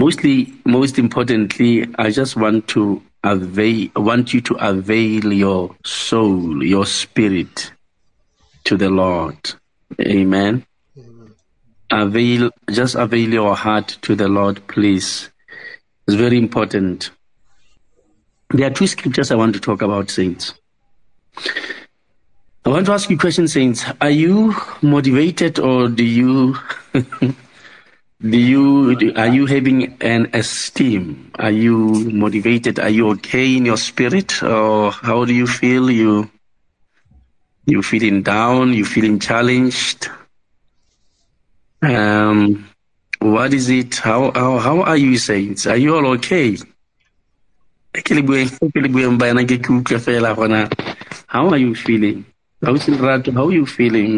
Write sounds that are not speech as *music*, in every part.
mostly, most importantly, I just want to avail, want you to avail your soul, your spirit to the Lord. Amen. Avail, just avail your heart to the Lord, please. It's very important. There are two scriptures I want to talk about, saints. I want to ask you a question, saints. Are you motivated or do you *laughs* do you are you having an esteem? Are you motivated? Are you okay in your spirit, or how do you feel? You you feeling down? You feeling challenged? Um, what is it? How how how are you, saints? Are you all okay? How are you feeling? How are you feeling,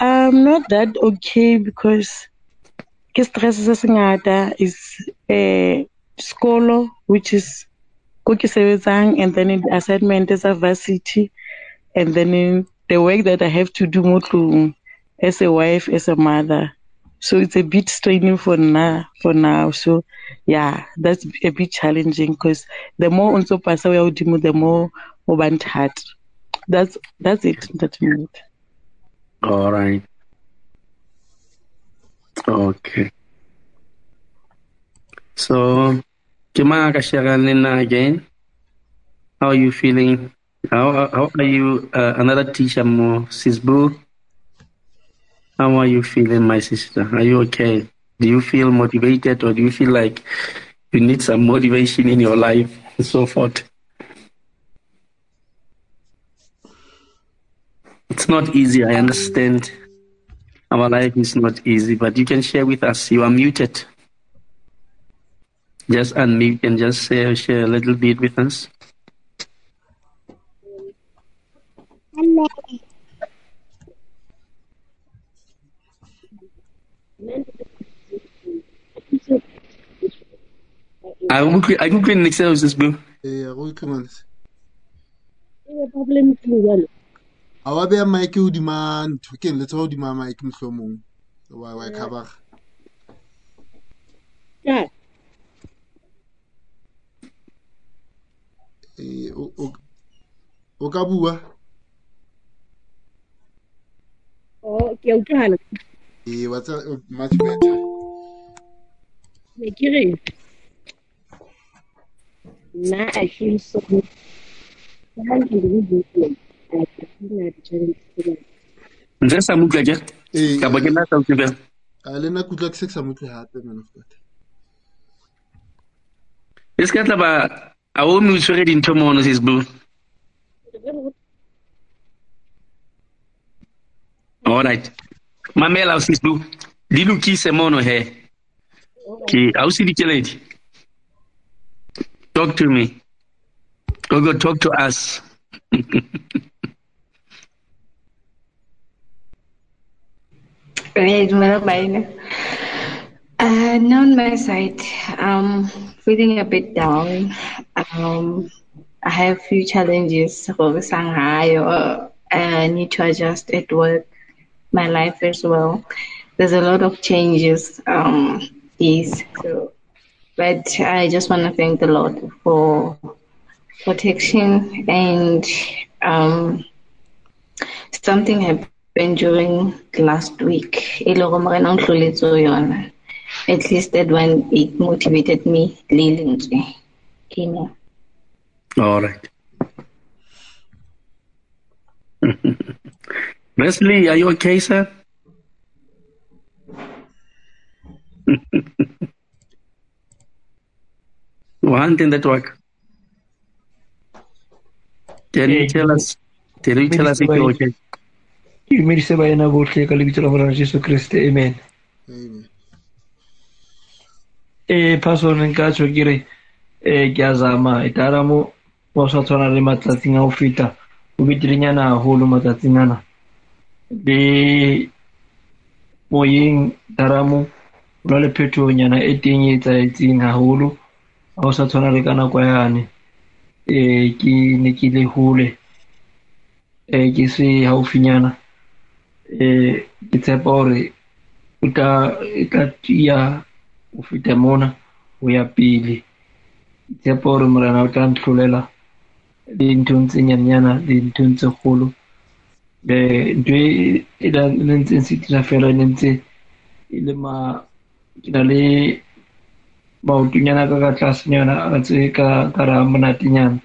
I'm not that okay because ke stress se se ngata is uh, skolo which is ko sebetsang and then in the assignment is a varsity and then in the work that I have to do mo as a wife as a mother. So it's a bit straining for now for now. So yeah that's a bit challenging because the more unso pasa ya the more o that's that's it that minute all right. Okay. So, Juma Kasharanina again. How are you feeling? How, how are you? Uh, another teacher, Mo Sisbu. How are you feeling, my sister? Are you okay? Do you feel motivated or do you feel like you need some motivation in your life and so forth? It's not easy, I understand. Our life is not easy, but you can share with us. You are muted. Just unmute and just share, share a little bit with us. akukho niks sesibio eh akukho manje problem a wa beya mike hodima ntho ke letsa hodima mike mohlomong. Wa wa cover yeah. eh o ka bua? Oh ke utlwana eh what's much better ne ke re na i feel so good ntle sa mutlwa ke? Kapa ke nna sa utlwe fela a le nna kutlwa ke se ke sa mutlwe hape man of god. E se ka tla ba a o me o tshwere dintho mono facebook alright mamela facebook di lokise mono he ke ausi dikeledi. Talk to me. Go go talk to us *laughs* Right, Marabaina. Uh, on my side, I'm feeling a bit down. Um, I have few challenges. Shanghai, or I need to adjust at work, my life as well. There's a lot of changes. Um, is so, but I just want to thank the Lord for protection and um, something happened during last week. At least that one it motivated me lilintse. Amen. All right. *laughs* Leslie, are you okay, sir? *laughs* One thing that work. Can you tell us? Can you tell us if you're okay? Iumirise baina botlhe ka lebitso la morena Jesu Kriste amen. Eh pastor nka tsho kire eh ke a zama e tara mo mo sa tshwana le matsatsing a go feta o beterenyana haholo matsatsing ana le moyeng taramo o na le phetohonyana e teng e etsaetseng haholo ga o sa tshwana le ka nako yane eh ke ne ke le hole eh ke se haufinyana eh ke tshepa hore o tla e tia o feta mona o ya pele ke tshepa hore morena o tla ntlholela dinthong tse nyanyana le dinthong tse kgolo um ntho e e e ne ntseng se dira fela e ne ntse e le ma ke na le maotonyana ka ka tlasenyana a tse ka ka ra monatenyana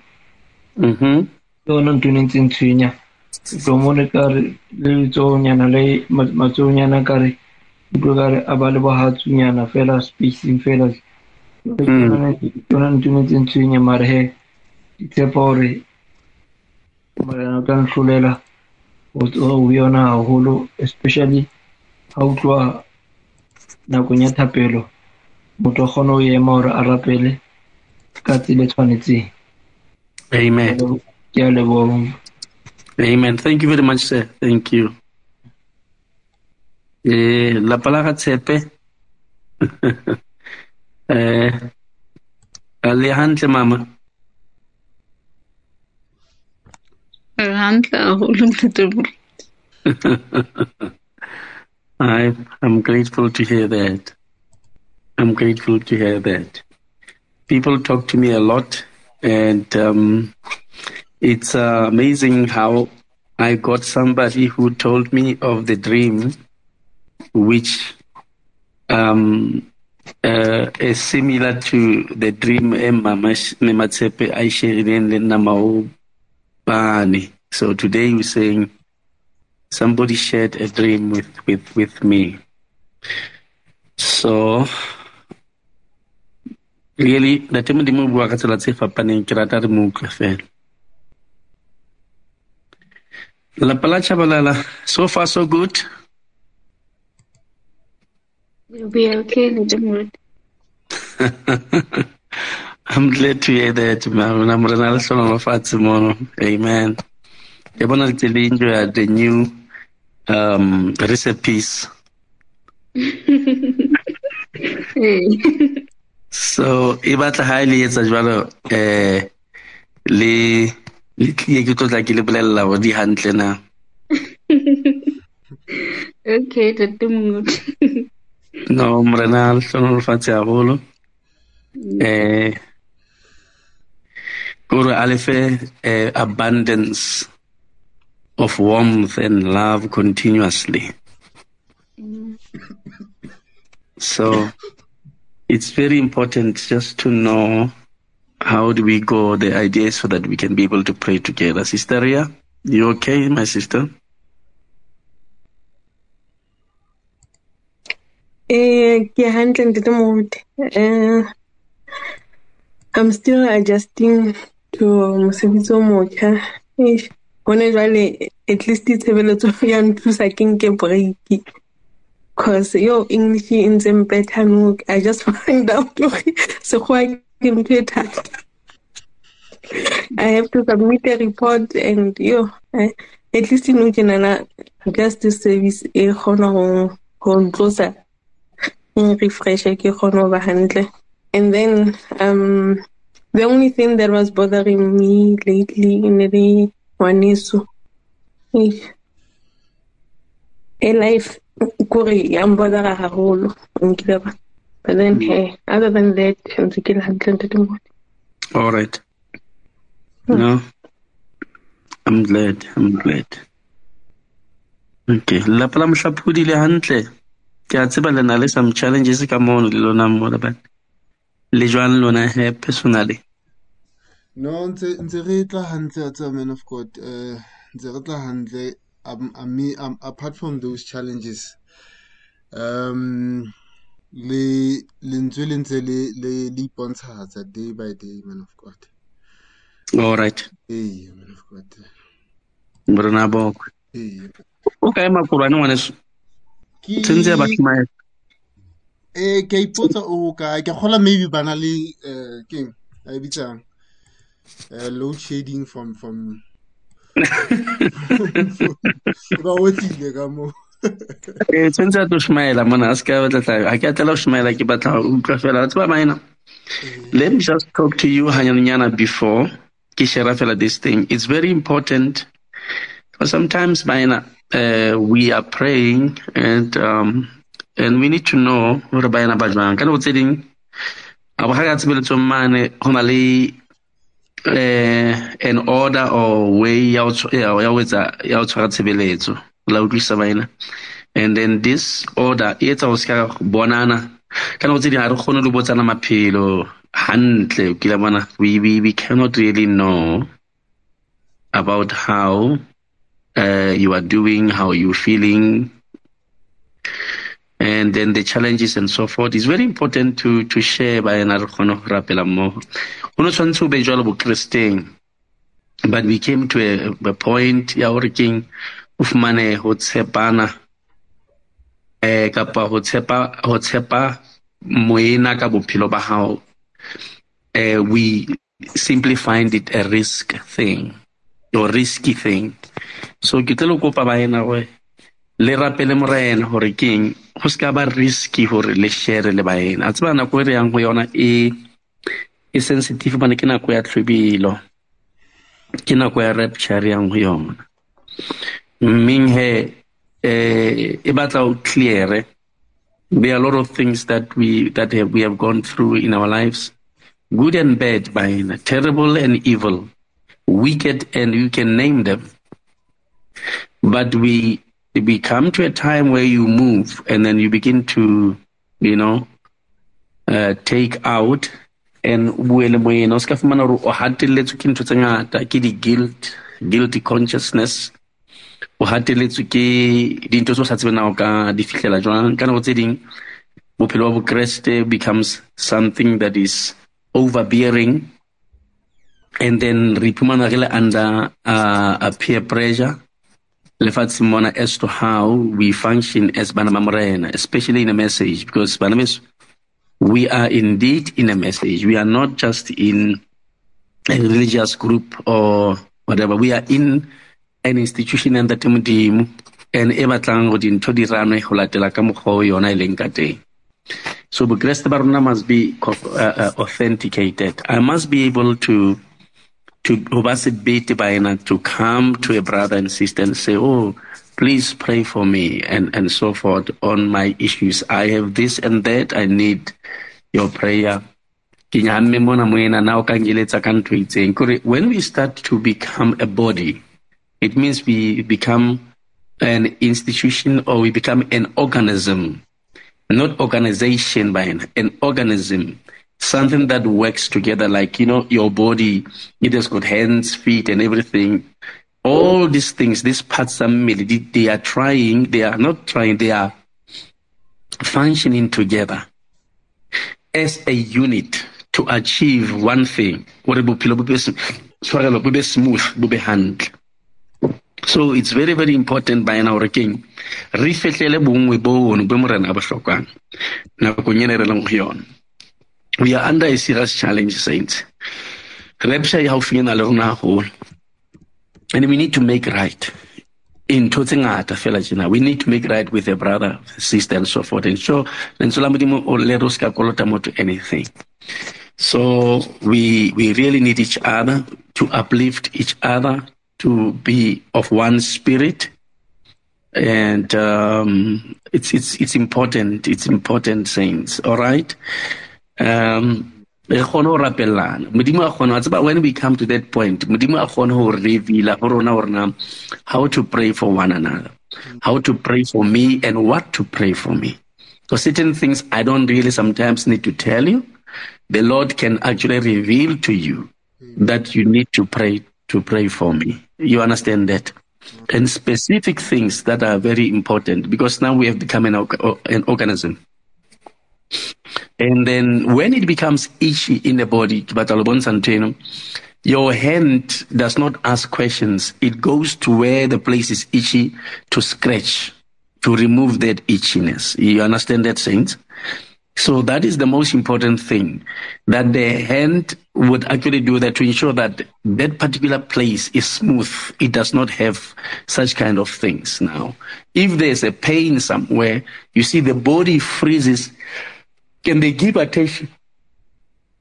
Mhm. ke yone ntho e ne ntse ntshwenya tlo mone ka re le letsohonyana le ma- matsohonyana ka re utlwe a ba le bohatsunyana fela fela Mm. yona ntho e mare he ke tshepa hore morena o tla especially ha o nakong ya thapelo motho a kgone ho ema hore a rapele ka tsela e a leboha Amen. Thank you very much, sir. Thank you. Eh, la ga tshepe. *laughs* eh, a mama. Re hantle haholo ntate moruti. I, I'm grateful to hear that. I'm grateful to hear that. People talk to me a lot, and um, it's uh, amazing how I got somebody who told me of the dream, which um, uh, is similar to the dream Mama Mematsepe I the. So today we're saying somebody shared a dream with, with, with me. So really ntate modimo o bua ka tsela mo la chabalala so far so good? You'll be okay ntate moruti. *laughs* i'm glad to hear that marona morena le tlhono fatshe mono amen. Bona ntse le enjoy the new um recipes. *laughs* So e batla ha e le etsa jwalo eh le le tlile ke tlo tla ke le bolella hore di hantle na? *laughs* Okay ntate moruti. *laughs* no morena le lefatshe haholo. Eh kore a lefe eh, abundance of warmth and love continuously. So it's very important just to know how do we go the idea so that we can be able to pray together sister Ria, you okay my sister Eh, ke. Eh, I'm still adjusting to mosebetsi o motjha. Hone jwale at least tshebeletso ya nthusa ke nke break. Cause yo English e ntse mpetha nou. I just *laughs* find out hore sekgowa *laughs* I have to submit a report and yo eh, at least in ke nana just this service e kgona ho ho ntlosa refresh ke hantle and then um the only thing that was bothering me lately in the ngwaneso Eish. e life kore ya mbodera but then hey, other than that ntse ke le hantle ntate moruti all right. No. I'm glad. I'm glad. Okay. Lelapa la mohlaphodi le hantle. Ke a tseba le na le some challenges ka mono le lona mona but le jwang lona he personally? No ntse ntse re tla hantle a tseba man of god. Uh, ntse re tla hantle. Um, I um, apart from those challenges um le lentswe le ntse le le le day by day man of god. All right. Hey man of god. Morena bokwe o kae makolwane ngwaneso ke tshwantse ya bashimaya eh ke a ipotsa o ka ke maybe bana le eh keng a e bitsang eh load shedding from from *laughs* *laughs* ba ka mo Eh, a a let me just talk to you hanyanyana before ke share fela this thing. It's very important. Sometimes baena uh, we are praying and um, and we need to know gore baena ba jwang. Ka nako tse ding a bo ga ka tshebeletso mane go na le uh, an order or way ya go tshwara tshebeletso. la utlwisa baena and then this order e etsa go se ka bonana. Ka nako tse ding ga re kgone le botsana maphelo bona we, we, we cannot really know about how uh, you are doing how you're feeling. And then the challenges and so forth. It's very important to to share ena re kgone go rapela mmogo go no tshwanetse o be but we came to a, a point ya gore keng fumane go tshepana eh kapa go tshepa ho tshepa moena ka bophelo ba gago eh we simply find it a risk thing or risky thing. So ke tle le kopa baena go le rapele morena gore keng go se ba risky gore le share le ba ena a tseba nako e re yang go yona e e sensitive bane ke nako ya tlhobilo ke nako ya rapture re yang go yona mmeng he e o clear there are a lot of things that we that we have gone through in our lives. Good and bad baena terrible and evil. Wicked and you can name them. But we we come to a time where you move and then you begin to you know uh, take out. And buele moyena o se ka fumana gore o hatelletswe ke ntho ngata ke di-guilt guilty consciousness o hatelletswe ke dintho tse o sa tsebenao ka di fitlhela jwang? Ka nako tse ding bophelo ba bokreste becomes something that is overbearing and then re iphumana re le under uh, a peer pressure. Lefatsheng mona as to how we function as bana ba morena especially in a message because bana beso we are indeed in a message. We are not just in a religious group or whatever. We are in an institution and that modimo and e batlang go dintho di ranwe go latela ka mokgwa o yona e leng ka teng. So bokreste ba rona must be uh, uh, authenticated. I must be able to to sebete baena to come to a brother and sister and say oh please pray for me and and so forth on my issues. I have this and that. I need your prayer. When we start to become a body it means we become an institution or we become an organism not organization by an organism. Something that works together like you know your body it has got hands feet and everything. All these things these parts are made. They are trying they are not trying they are functioning together. As a unit to achieve one thing. Bo be smooth hantle so it's very very important by now keng re fetlele bongwe bono bo morena a bohlokang nakong ene re leng yona. We are under a serious challenge saints. Rapture e gaufinyana le rona gagolo and we need to make right. Ntho tse ngata fela jena we need to make right with a brother sister and so forth. And so lentswe la modimo o le re o se kolota motho anything. So we we really need each other to uplift each other to be of one spirit. And um, it's it's it's important it's important saints all right? Um when we come to that point how to pray for one another how to pray for me and what to pray for me. So certain things i don't really sometimes need to tell you. The lord can actually reveal to you that you need to pray to pray for me you understand that and specific things that are very important because now we have become an, an organism and then when it becomes itchy in the body, your hand does not ask questions. It goes to where the place is itchy to scratch, to remove that itchiness. You understand that, saints? So that is the most important thing that the hand would actually do that to ensure that that particular place is smooth. It does not have such kind of things now. If there's a pain somewhere, you see the body freezes can they give attention?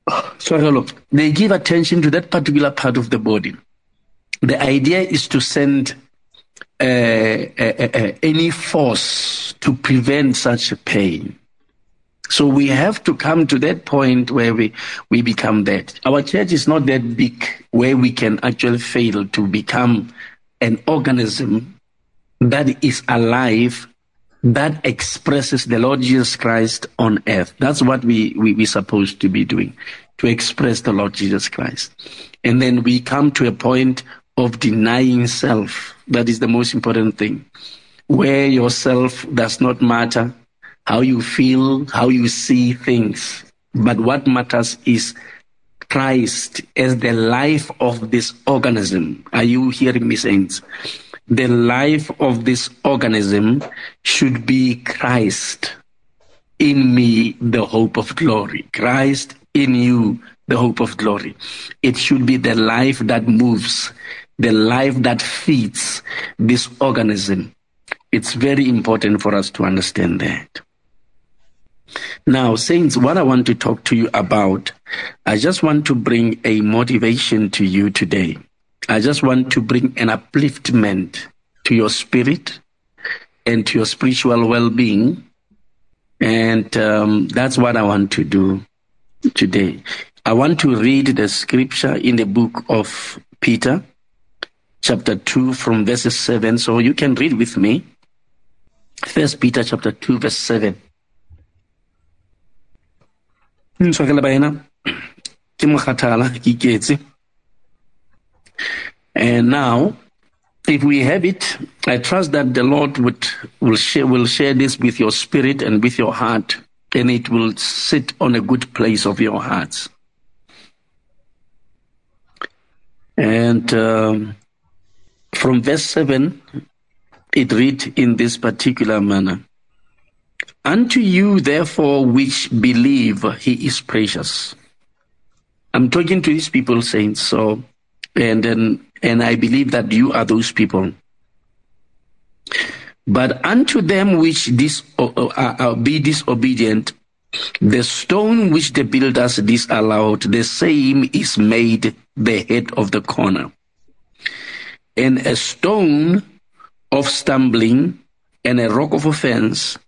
*sighs* Sorry, look. They give attention to that particular part of the body. The idea is to send uh, uh, uh, any force to prevent such a pain. So we have to come to that point where we, we become that. Our church is not that big where we can actually fail to become an organism that is alive, that expresses the Lord Jesus Christ on earth. That's what we, we, we're supposed to be doing, to express the Lord Jesus Christ. And then we come to a point of denying self. That is the most important thing. Where yourself does not matter, how you feel, how you see things. But what matters is Christ as the life of this organism. Are you hearing me, saints? The life of this organism should be Christ in me, the hope of glory. Christ in you, the hope of glory. It should be the life that moves, the life that feeds this organism. It's very important for us to understand that. Now, Saints, what I want to talk to you about, I just want to bring a motivation to you today. I just want to bring an upliftment to your spirit and to your spiritual well being. And um, that's what I want to do today. I want to read the scripture in the book of Peter, chapter 2, from verses 7. So you can read with me. First Peter chapter 2, verse 7. Ntshwarele baena ke mokgathala ke iketse. And now if we have it i trust that the lord would will share will share this with your spirit and with your heart and it will sit on a good place of your hearts. And um, from verse 7 it read in this particular manner Unto you, therefore, which believe, he is precious. I'm talking to these people, saints. So, and then, and I believe that you are those people. But unto them which dis, uh, be disobedient, the stone which the builders disallowed, the same is made the head of the corner. And a stone of stumbling and a rock of offense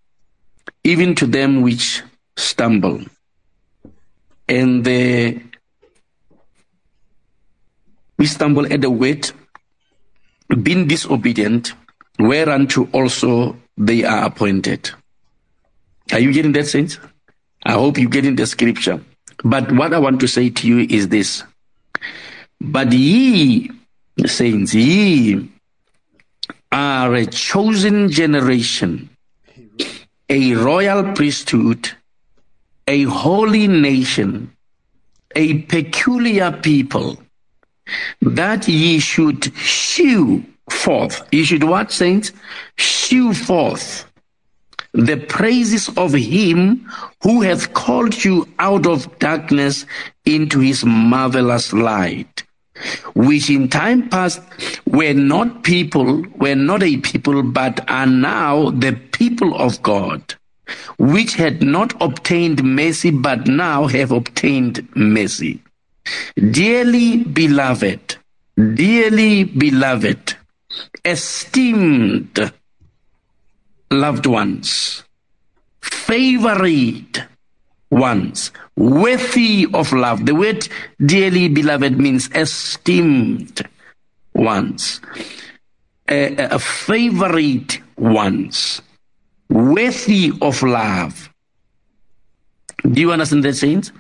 even to them which stumble. And the, we stumble at the weight, being disobedient, whereunto also they are appointed. Are you getting that sense? I hope you're getting the scripture. But what I want to say to you is this. But ye, saints, ye are a chosen generation, a royal priesthood, a holy nation, a peculiar people, that ye should shew forth. You should what, saints? Shew forth the praises of him who hath called you out of darkness into his marvelous light which in time past were not people, were not a people, but are now the people of God, which had not obtained mercy, but now have obtained mercy. Dearly beloved, dearly beloved, esteemed loved ones, favorite ones, worthy of love. The word dearly beloved means esteemed ones, a, a favorite ones, worthy of love. Do you understand that, saints?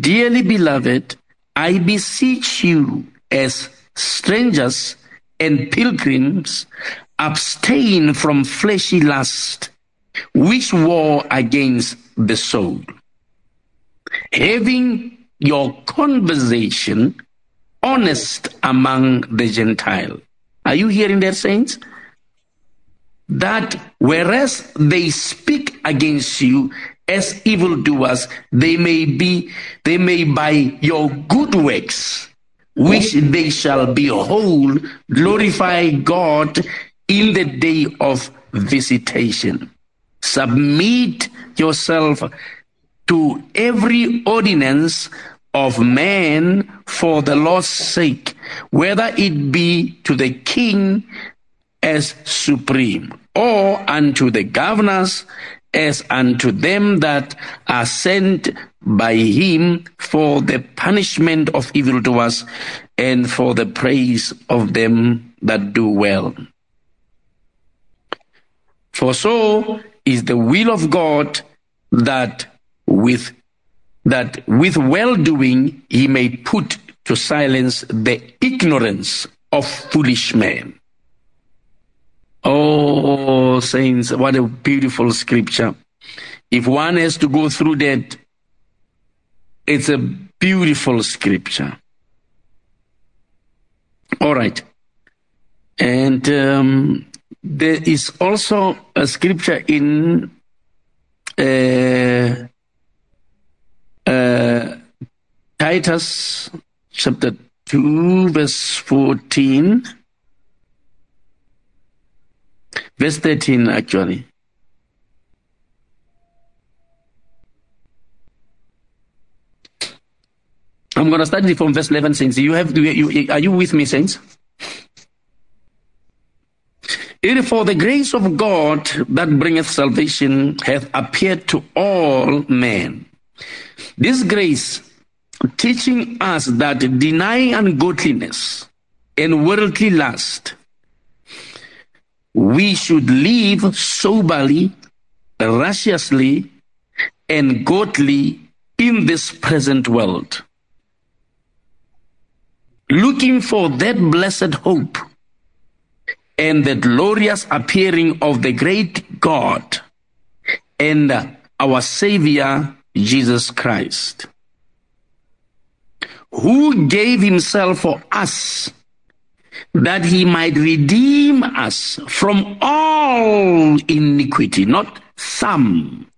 Dearly beloved, I beseech you as strangers and pilgrims, abstain from fleshy lust, which war against the soul having your conversation honest among the Gentile. Are you hearing that, saints? That whereas they speak against you as evildoers, they may be, they may by your good works, which they shall behold, glorify God in the day of visitation. Submit yourself to every ordinance of man for the Lord's sake, whether it be to the king as supreme, or unto the governors as unto them that are sent by him for the punishment of evildoers and for the praise of them that do well. For so is the will of God that with that with well doing he may put to silence the ignorance of foolish men. Oh, saints, what a beautiful scripture. If one has to go through that, it's a beautiful scripture. All right. And um, there is also a scripture in uh, uh, Titus chapter 2, verse 14. Verse 13, actually. I'm going to start it from verse 11, saints. You have, you, are you with me, saints? For the grace of God that bringeth salvation hath appeared to all men. This grace teaching us that denying ungodliness and worldly lust, we should live soberly, righteously, and godly in this present world. Looking for that blessed hope and the glorious appearing of the great God and our Savior Jesus Christ, who gave himself for us that he might redeem us from all iniquity, not some,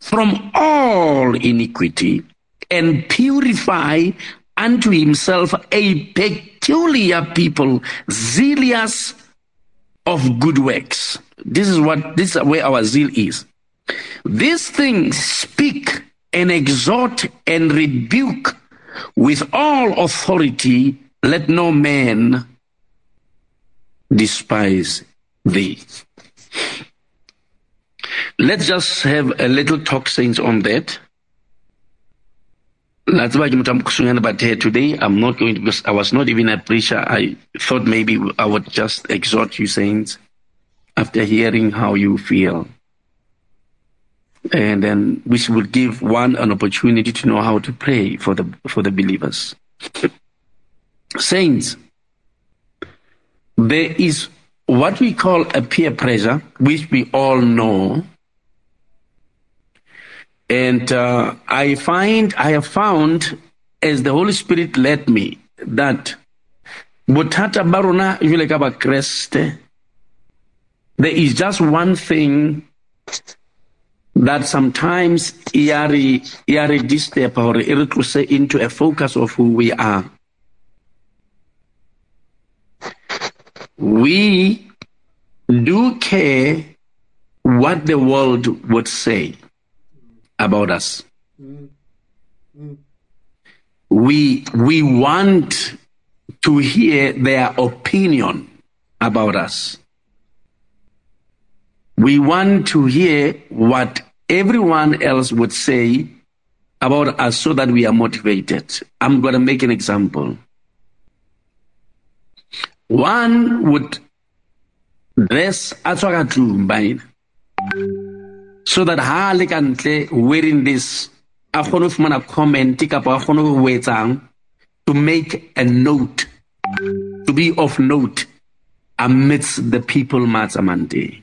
from all iniquity, and purify unto himself a peculiar people, zealous of good works. This is what this is where our zeal is. These things speak and exhort and rebuke with all authority. Let no man despise thee. Let's just have a little talk, saints, on that. That's why but today I'm not going to because I was not even a preacher. I thought maybe I would just exhort you saints after hearing how you feel. And then which would give one an opportunity to know how to pray for the for the believers. Saints, there is what we call a peer pressure, which we all know and uh, I find, I have found, as the Holy Spirit led me, that botata barona there is just one thing that sometimes yari yari disturb or say into a focus of who we are we do care what the world would say about us. We, we want to hear their opinion about us. We want to hear what everyone else would say about us so that we are motivated. I'm going to make an example. One would dress as a so that ha wearing this a comment kapa a kgone to make a note to be of note amidst the people matsamante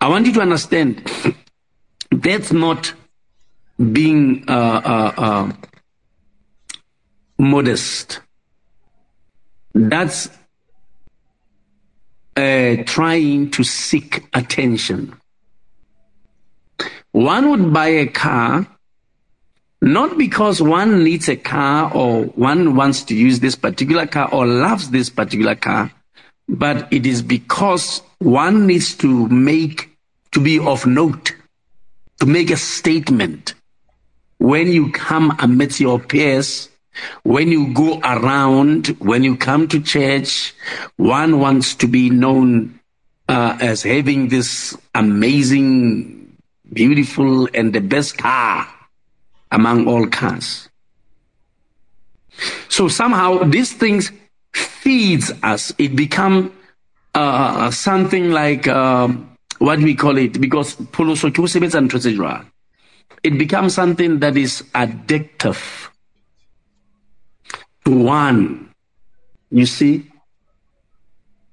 i want you to understand that's not being uh, uh, uh, modest. That's uh, trying to seek attention. One would buy a car not because one needs a car or one wants to use this particular car or loves this particular car, but it is because one needs to make, to be of note, to make a statement when you come amidst your peers when you go around, when you come to church, one wants to be known uh, as having this amazing, beautiful, and the best car among all cars. So somehow these things feeds us. It becomes uh, something like um, what we call it because and it becomes something that is addictive to one. You see,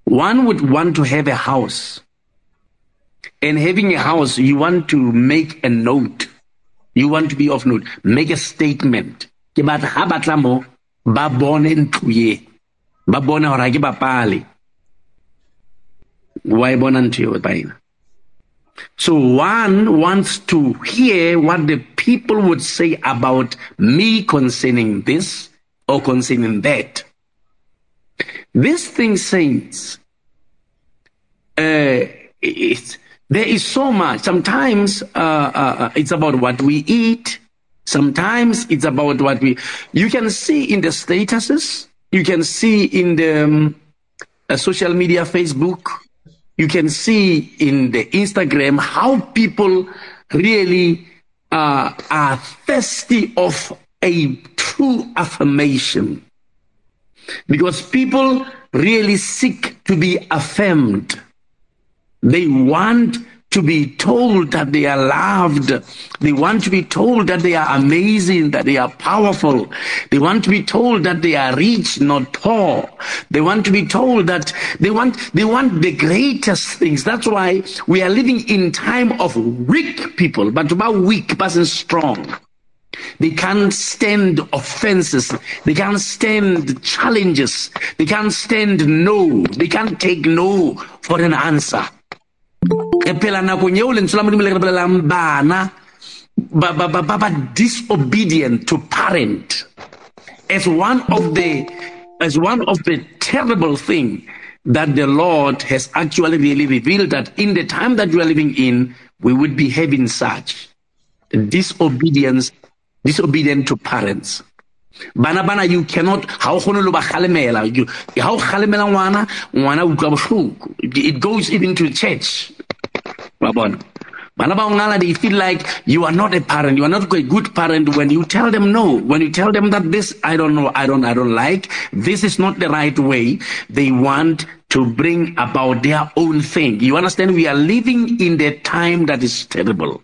one would want to have a house. And having a house, you want to make a note. You want to be of note. Make a statement. Ba bone hore ke bapale. E bona ntlo eo So one wants to hear what the people would say about me concerning this or concerning that. This thing, saints, uh, there is so much. Sometimes uh, uh, uh, it's about what we eat. Sometimes it's about what we. You can see in the statuses. You can see in the um, uh, social media, Facebook. You can see in the Instagram how people really uh, are thirsty of a true affirmation. Because people really seek to be affirmed. They want to be told that they are loved. They want to be told that they are amazing, that they are powerful. They want to be told that they are rich, not poor. They want to be told that they want, they want the greatest things. That's why we are living in time of weak people, but about weak, but strong. They can't stand offenses. They can't stand challenges. They can't stand no. They can't take no for an answer. Re phela nakong eo lentswe la modimo le re bolelang bana ba, ba, ba, ba disobedient to parent as one of the as one of the terrible thing that the Lord has actually really revealed that in the time that we are living in, we would be having such disobedience, disobedient to parents. Bana bana you cannot ha o kgone lo ba galemela ha o galemela ngwana ngwana utlwa bohloko it goes even to church they feel like you are not a parent, you are not a good parent when you tell them no, when you tell them that this I don't know, I don't I don't like, this is not the right way. They want to bring about their own thing. You understand? We are living in the time that is terrible.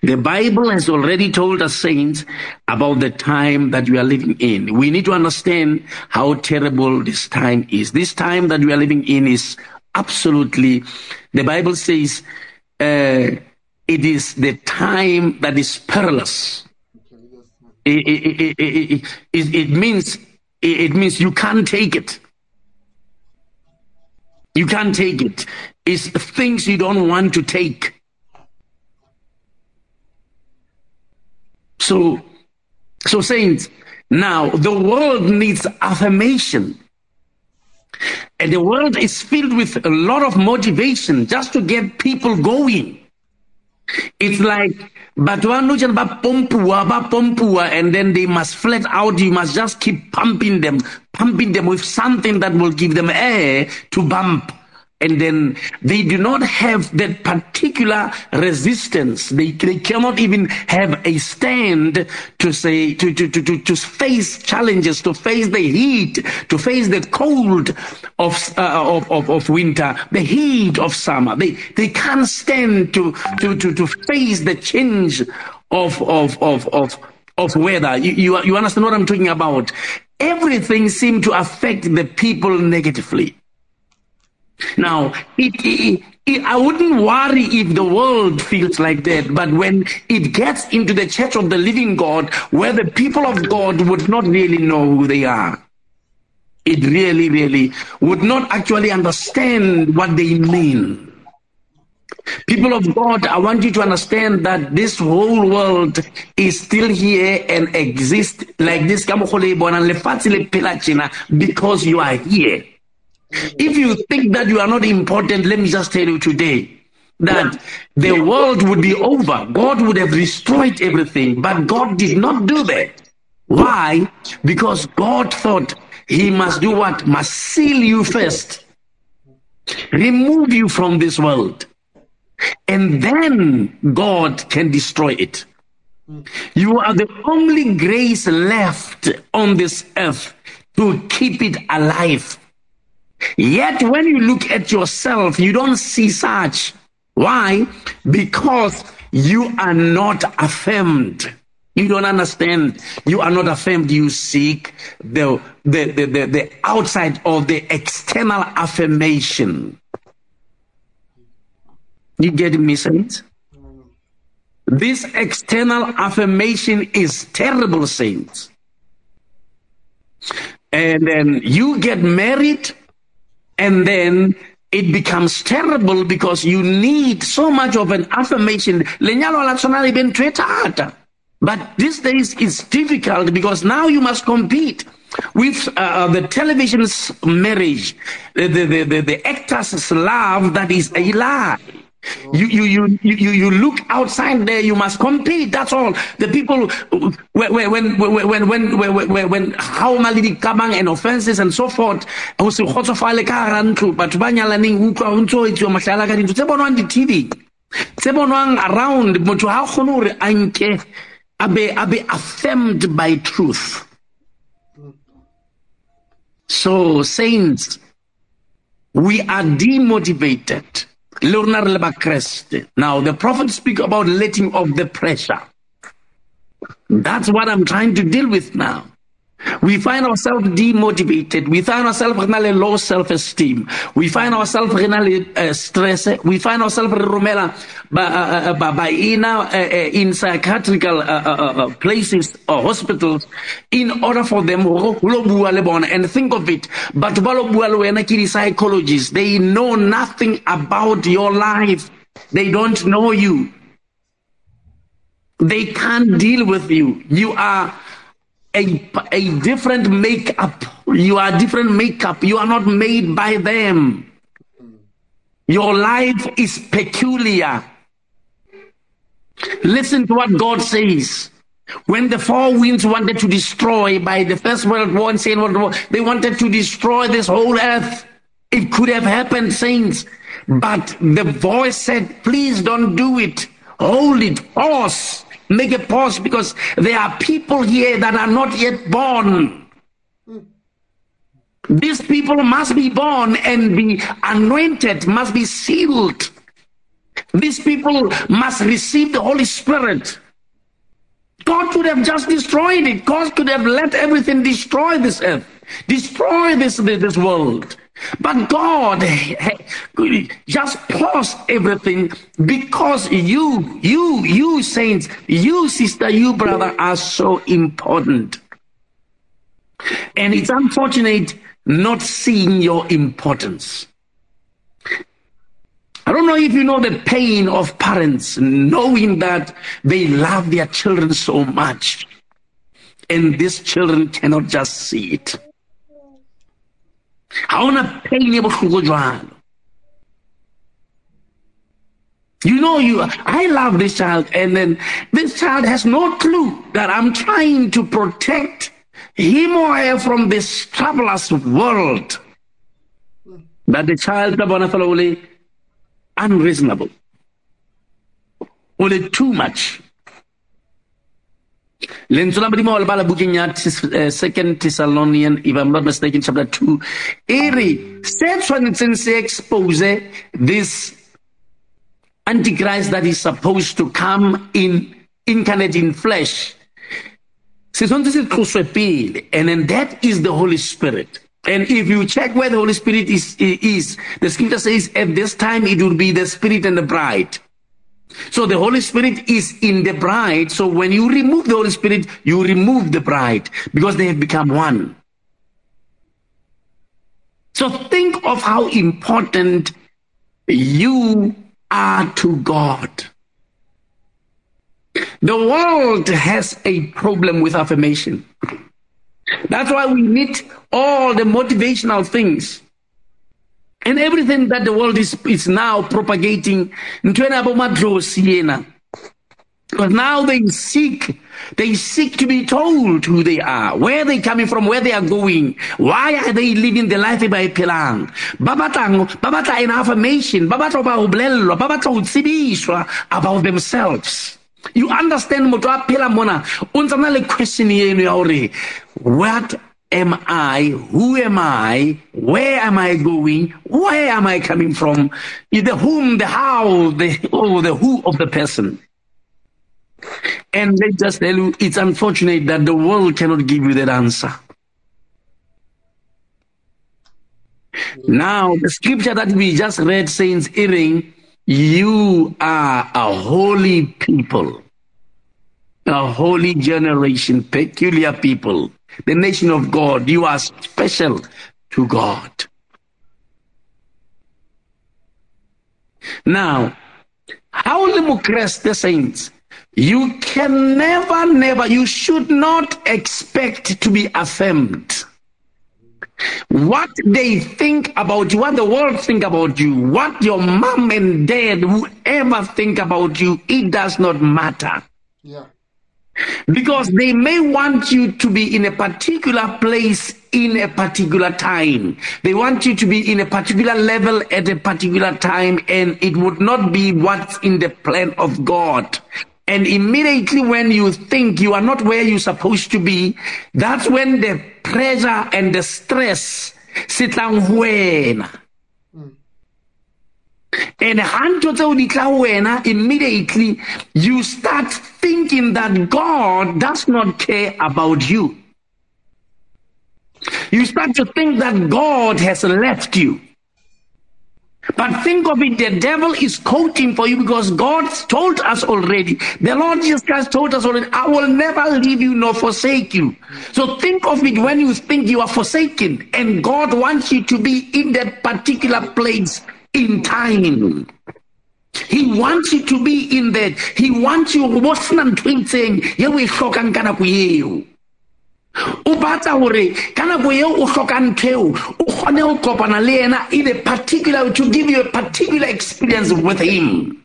The Bible has already told us, saints, about the time that we are living in. We need to understand how terrible this time is. This time that we are living in is absolutely, the Bible says, uh, it is the time that is perilous. It, it, it, it, means it means you can't take it. You can't take it. It's things you don't want to take. So, so saints, now the world needs affirmation. And the world is filled with a lot of motivation just to get people going. It's like Batuanujan ba pompua ba pompua and then they must flat out. You must just keep pumping them, pumping them with something that will give them air to bump and then they do not have that particular resistance. They, they cannot even have a stand to say, to, to, to, to, face challenges, to face the heat, to face the cold of, uh, of, of, of, winter, the heat of summer. They, they can't stand to, to, to, to face the change of, of, of, of, of weather. You, you, you understand what I'm talking about? Everything seems to affect the people negatively. Now, it, it, it, I wouldn't worry if the world feels like that, but when it gets into the church of the living God, where the people of God would not really know who they are, it really, really would not actually understand what they mean. People of God, I want you to understand that this whole world is still here and exists like this because you are here. If you think that you are not important, let me just tell you today that the world would be over. God would have destroyed everything, but God did not do that. Why? Because God thought he must do what? Must seal you first. Remove you from this world. And then God can destroy it. You are the only grace left on this earth to keep it alive. Yet when you look at yourself, you don't see such. Why? Because you are not affirmed. You don't understand. You are not affirmed. You seek the, the, the, the, the outside of the external affirmation. You get me, saints? This external affirmation is terrible, saints. And then you get married, and then it becomes terrible because you need so much of an affirmation. But these days it's difficult because now you must compete with uh, the television's marriage, the, the, the, the actor's love that is a lie. You, you, you, you, you look outside there, you must compete. That's all. The people, when, when, when, when, when, when, when, how mali kabang and offenses and so forth, ho se kgotsofale ka ah, hara ntlo, batho ba nyalaneng utlwa ho ntso etsiwa mahlala ka dintho tse bonwang di-tv tse bonwang around motho ha kgone hore a nke a be be affirmed by truth so saints we are demotivated now, the prophet speak about letting off the pressure. That's what I'm trying to deal with now. We find ourselves demotivated. We find ourselves with low self-esteem. We find ourselves with uh, stress. We find ourselves by in uh, in psychiatrical uh, uh, places or hospitals in order for them and think of it. But psychologists, they know nothing about your life. They don't know you. They can't deal with you. You are a, a different makeup. You are different makeup. You are not made by them. Your life is peculiar. Listen to what God says. When the four winds wanted to destroy by the First World War and Second World War, they wanted to destroy this whole earth. It could have happened, saints. But the voice said, please don't do it. Hold it. Pause. Make a pause because there are people here that are not yet born. These people must be born and be anointed, must be sealed. These people must receive the Holy Spirit. God could have just destroyed it. God could have let everything destroy this earth, destroy this, this world. But God *laughs* just paused everything because you, you, you saints, you sister, you brother are so important. And it's unfortunate not seeing your importance. I don't know if you know the pain of parents knowing that they love their children so much and these children cannot just see it. Pain You know, you, I love this child, and then this child has no clue that I'm trying to protect him or her from this troublous world. That the child, unreasonable, only too much. Lentswe la modimo le bala bukeng ya eh, second thessalonian if i'm not mistaken chapter 2 e re se tshwanetseng se expose this antichrist that is supposed to come in incarnate in flesh. And then that is the holy spirit. And if you check where the holy spirit is, is the scripture says at this time it will be the spirit and the bride so the Holy Spirit is in the bride. So when you remove the Holy Spirit, you remove the bride because they have become one. So think of how important you are to God. The world has a problem with affirmation. That's why we need all the motivational things and everything that the world is, is now propagating Because now they seek, they seek to be told who they are, where they're coming from, where they are going, why are they living the life by pelang. Ba batla an affirmation, ba batla ba about themselves. You understand motho a phela mona, le question what am I? Who am I? Where am I going? Where am I coming from? The whom, the how, the oh, the who of the person. And let just tell you, it's unfortunate that the world cannot give you that answer. Now, the scripture that we just read says, Earring, you are a holy people, a holy generation, peculiar people, the nation of God. You are special to God. Now, how Mukress the saints you can never, never, you should not expect to be affirmed. What they think about you, what the world think about you, what your mom and dad, whoever think about you, it does not matter. Yeah. Because they may want you to be in a particular place in a particular time. They want you to be in a particular level at a particular time, and it would not be what's in the plan of God. And immediately when you think you are not where you're supposed to be, that's when the pressure and the stress sit down wena. And hanto tseo immediately you start thinking that God does not care about you. You start to think that God has left you. But think of it, the devil is coating for you because God told us already. The Lord Jesus Christ told us already, I will never leave you nor forsake you. So think of it when you think you are forsaken and God wants you to be in that particular place in time. He wants you to be in that. He wants you, what's not saying, you o batla gore ka nako eo o tlhokang ntho o kgone go kopana le ena in a particular to give you a particular experience with him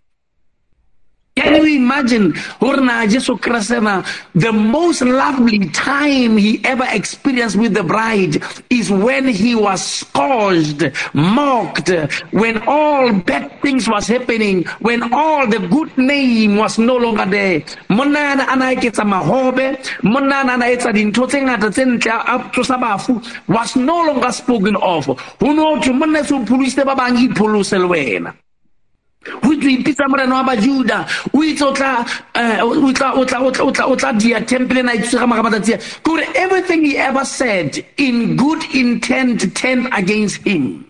can you imagine the most lovely time he ever experienced with the bride is when he was scourged, mocked, when all bad things was happening, when all the good name was no longer there. Was no longer spoken of. Ho no o ipitsa morena wa bajuda o itse o tla dia temple na itsuse ga maga matsatsi kore everything he ever said in good intent turned against him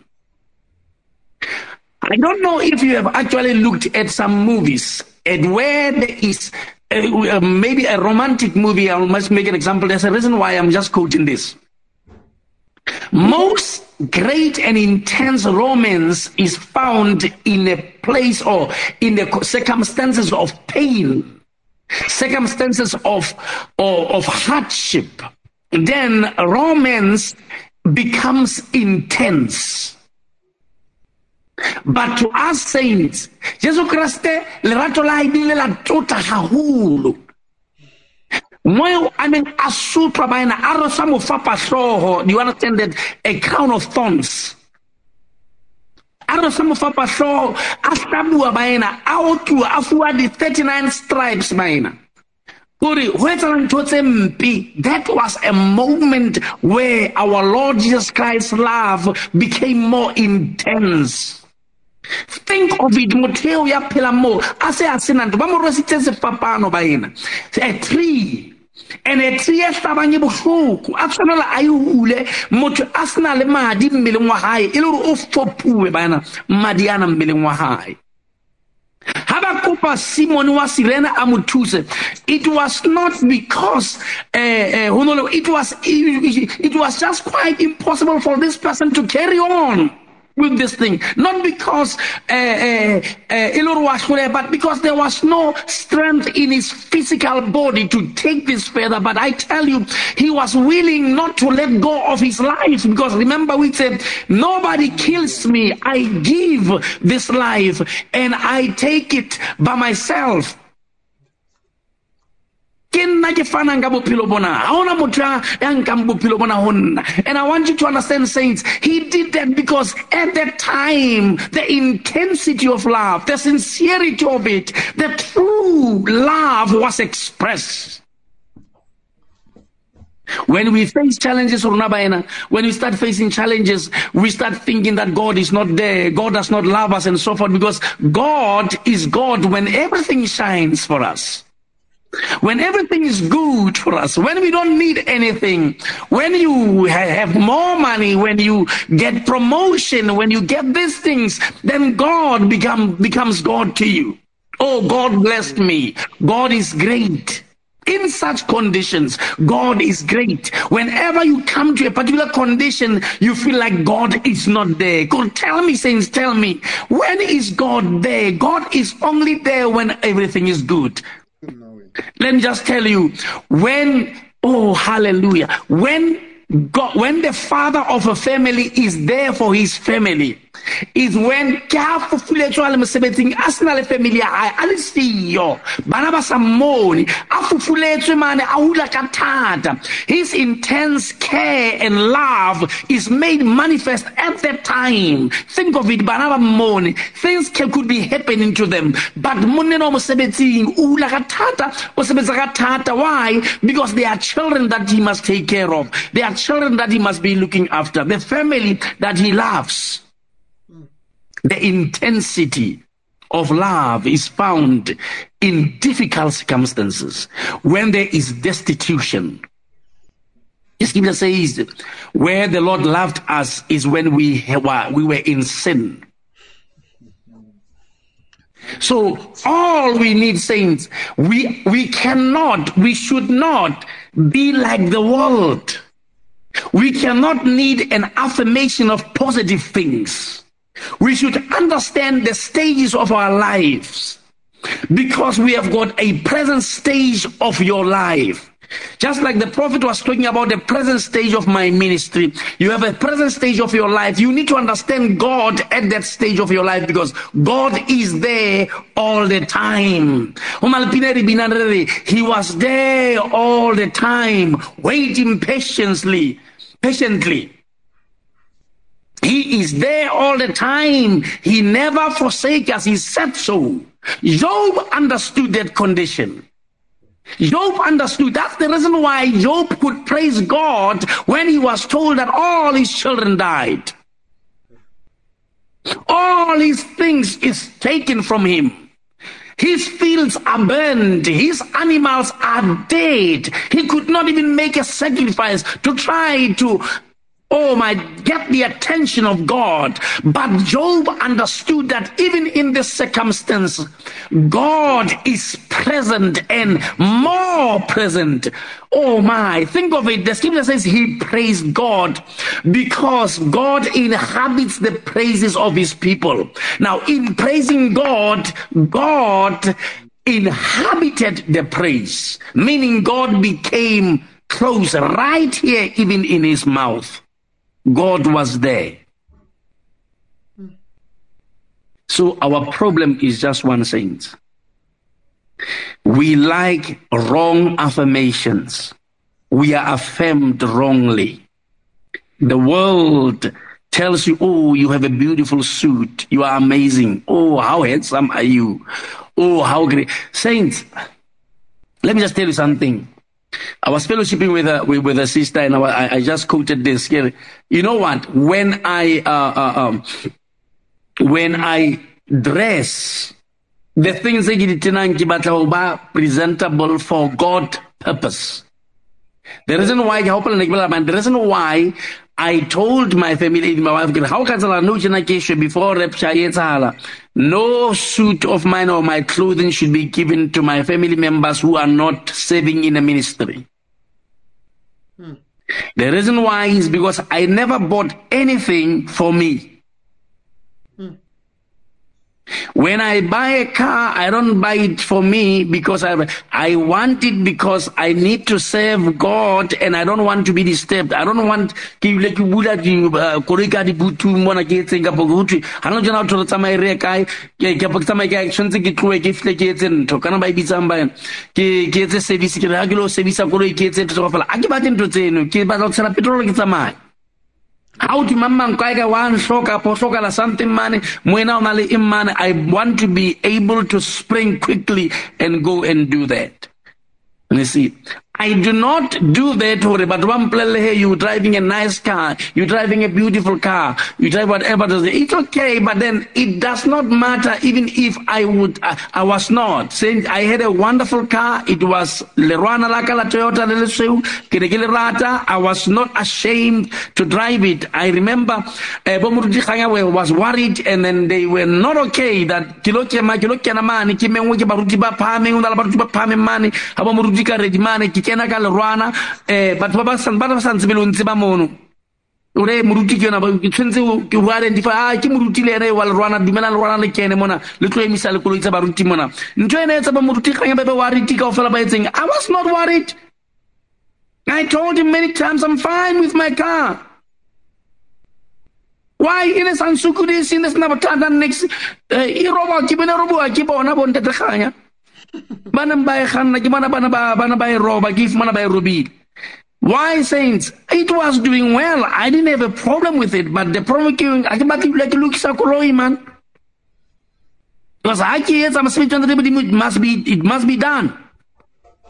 I don't know if you have actually looked at some movies and where there is uh, maybe a romantic movie. I must make an example. There's a reason why I'm just quoting this. Most great and intense romance is found in a place or in the circumstances of pain, circumstances of, of, of hardship. Then romance becomes intense. But to us saints, Jesu Christe lerato la ibile la tota haholo. Moyo a neng a sotlwa baena a rwesa mofapatlhogo do you understand that? A crown of thorns. A rwesa mofapatlhogo a hlabua baena a otliwa a fiwa di-39 stripes tse that was a moment where our lord jesus christ's love became more intense. Think of it motho eo ya phela moo a se a senanto ba mo rwesitse sefapano baena a tree and e tsie hlabanye bohloko. A tshwanela a e motho a le madi mmeleng wa e le gore o bana madi mmeleng wa ba kopa simon wa sirena a mo thuse it was not because uh, uh, it was it was just quite impossible for this person to carry on with this thing. Not because uh, uh, but because there was no strength in his physical body to take this further. But I tell you, he was willing not to let go of his life because remember we said, nobody kills me. I give this life and I take it by myself. Nna ke fanang ka bophelo bona. Ga ona motho ya nkang bophelo bona go nna. And i want you to understand saints he did that because at that time the intensity of love the sincerity of it the true love was expressed. When we face challenges, when we start facing challenges, we start thinking that God is not there, God does not love us, and so forth, because God is God when everything shines for us. When everything is good for us, when we don't need anything, when you have more money, when you get promotion, when you get these things, then God become, becomes God to you. Oh, God blessed me. God is great. In such conditions, God is great. Whenever you come to a particular condition, you feel like God is not there. God, tell me, saints, tell me, when is God there? God is only there when everything is good. Let me just tell you, when, oh, hallelujah, when God, when the father of a family is there for his family, is when ke ha fufuletswe a le mosebetsing a sena le family ya hae a le siyo. Bana ba sa mmone a fufuletswe mane a hula ka thata. His intense care and love is made manifest at that time. Think of it bana ba mmone things could be happening to them. But monne no mosebetsing o hula ka thata o sebetsa ka thata. Why? Because they are children that he must take care of. They are children that he must be looking after. The family that he loves the intensity of love is found in difficult circumstances when there is destitution. The scripture says, where the Lord loved us is when we were, we were in sin. So all we need, saints, we, we cannot, we should not be like the world. We cannot need an affirmation of positive things. We should understand the stages of our lives because we have got a present stage of your life. Just like the prophet was talking about the present stage of my ministry, you have a present stage of your life. You need to understand God at that stage of your life because God is there all the time. He was there all the time, waiting patiently, patiently. He is there all the time. He never forsakes us. He said so. Job understood that condition. Job understood. That's the reason why Job could praise God when he was told that all his children died. All his things is taken from him. His fields are burned. His animals are dead. He could not even make a sacrifice to try to oh my, get the attention of God. But Job understood that even in this circumstance, God is present and more present. Oh my, think of it. The scripture says he praised God because God inhabits the praises of his people. Now, in praising God, God inhabited the praise, meaning God became close right here, even in his mouth. God was there. So our problem is just one saint. We like wrong affirmations. We are affirmed wrongly. The world tells you, oh, you have a beautiful suit. You are amazing. Oh, how handsome are you? Oh, how great. Saints, let me just tell you something. I was fellowshipping with a with, with a sister, and I, I, just quoted this. You know what? When I uh, uh, um, when I dress, the things that did presentable for God purpose. The reason why the reason why I told my family, my wife, how can I know before No suit of mine or my clothing should be given to my family members who are not serving in a ministry. Hmm. The reason why is because I never bought anything for me. When I buy a car, I don't buy it for me because I, I want it because I need to serve God and I don't want to be disturbed. I don't want ke bile ke bula di uh, koloi ka dibutu mona ke how to mamang kwa ka one hloka po hloka la something money mwena ona le imane i want to be able to spring quickly and go and do that. And you see I do not do that but one play you driving a nice car, you're driving a beautiful car, you drive whatever it's okay, but then it does not matter even if I would I, I was not. Saying I had a wonderful car, it was Leruana Laka la Toyota Rata, I was not ashamed to drive it. I remember uh, was worried and then they were not okay that kiloke ma kiloke na mani kimengwe ke baruti ba phame una la ba phame mani haba moruti ka redi mani kena ka lerwana um batho ba ba o ntse ba mono. Ore moruti ke yona ke tshwanetse ke identify a ke moruti le ene wa lerwana dumela lerwana le kene mona le tlo emisa tsa baruti mona. Ntho ene e tsa ba moruti kganya fela ba etseng i was not worried. I told him many times i'm fine with my car. Why e ne sa nsukudise ne sena bothata next e roba ke bone roboa ke bona bana ba e kganna ke bona bana ba bana ba e roba ke ifumana ba e why saints? It was doing well. I didn't have a problem with it but the problem ke a ke batle dula ke lokisa koloi man. Because ke etsa mosebetsi wa ntate it must be it must be done.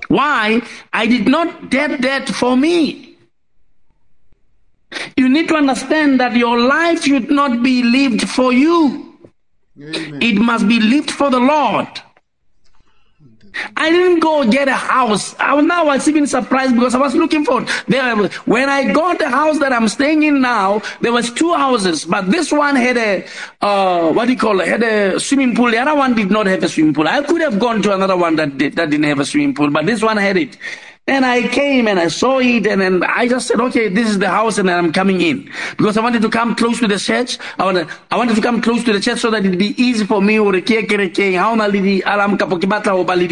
Why? I did not get that for me. You need to understand that your life should not be lived for you. Amen. it must be lived for the lord I didn't go get a house. I, was now I was even surprised because I was looking for there. When I got the house that I'm staying in now, there was two houses, but this one had a uh, what do you call it? Had a swimming pool. The other one did not have a swimming pool. I could have gone to another one that did, that didn't have a swimming pool, but this one had it. And I came and I saw it and then I just said, okay, this is the house and I'm coming in. Because I wanted to come close to the church. I wanted, I wanted to come close to the church so that it'd be easy for me or le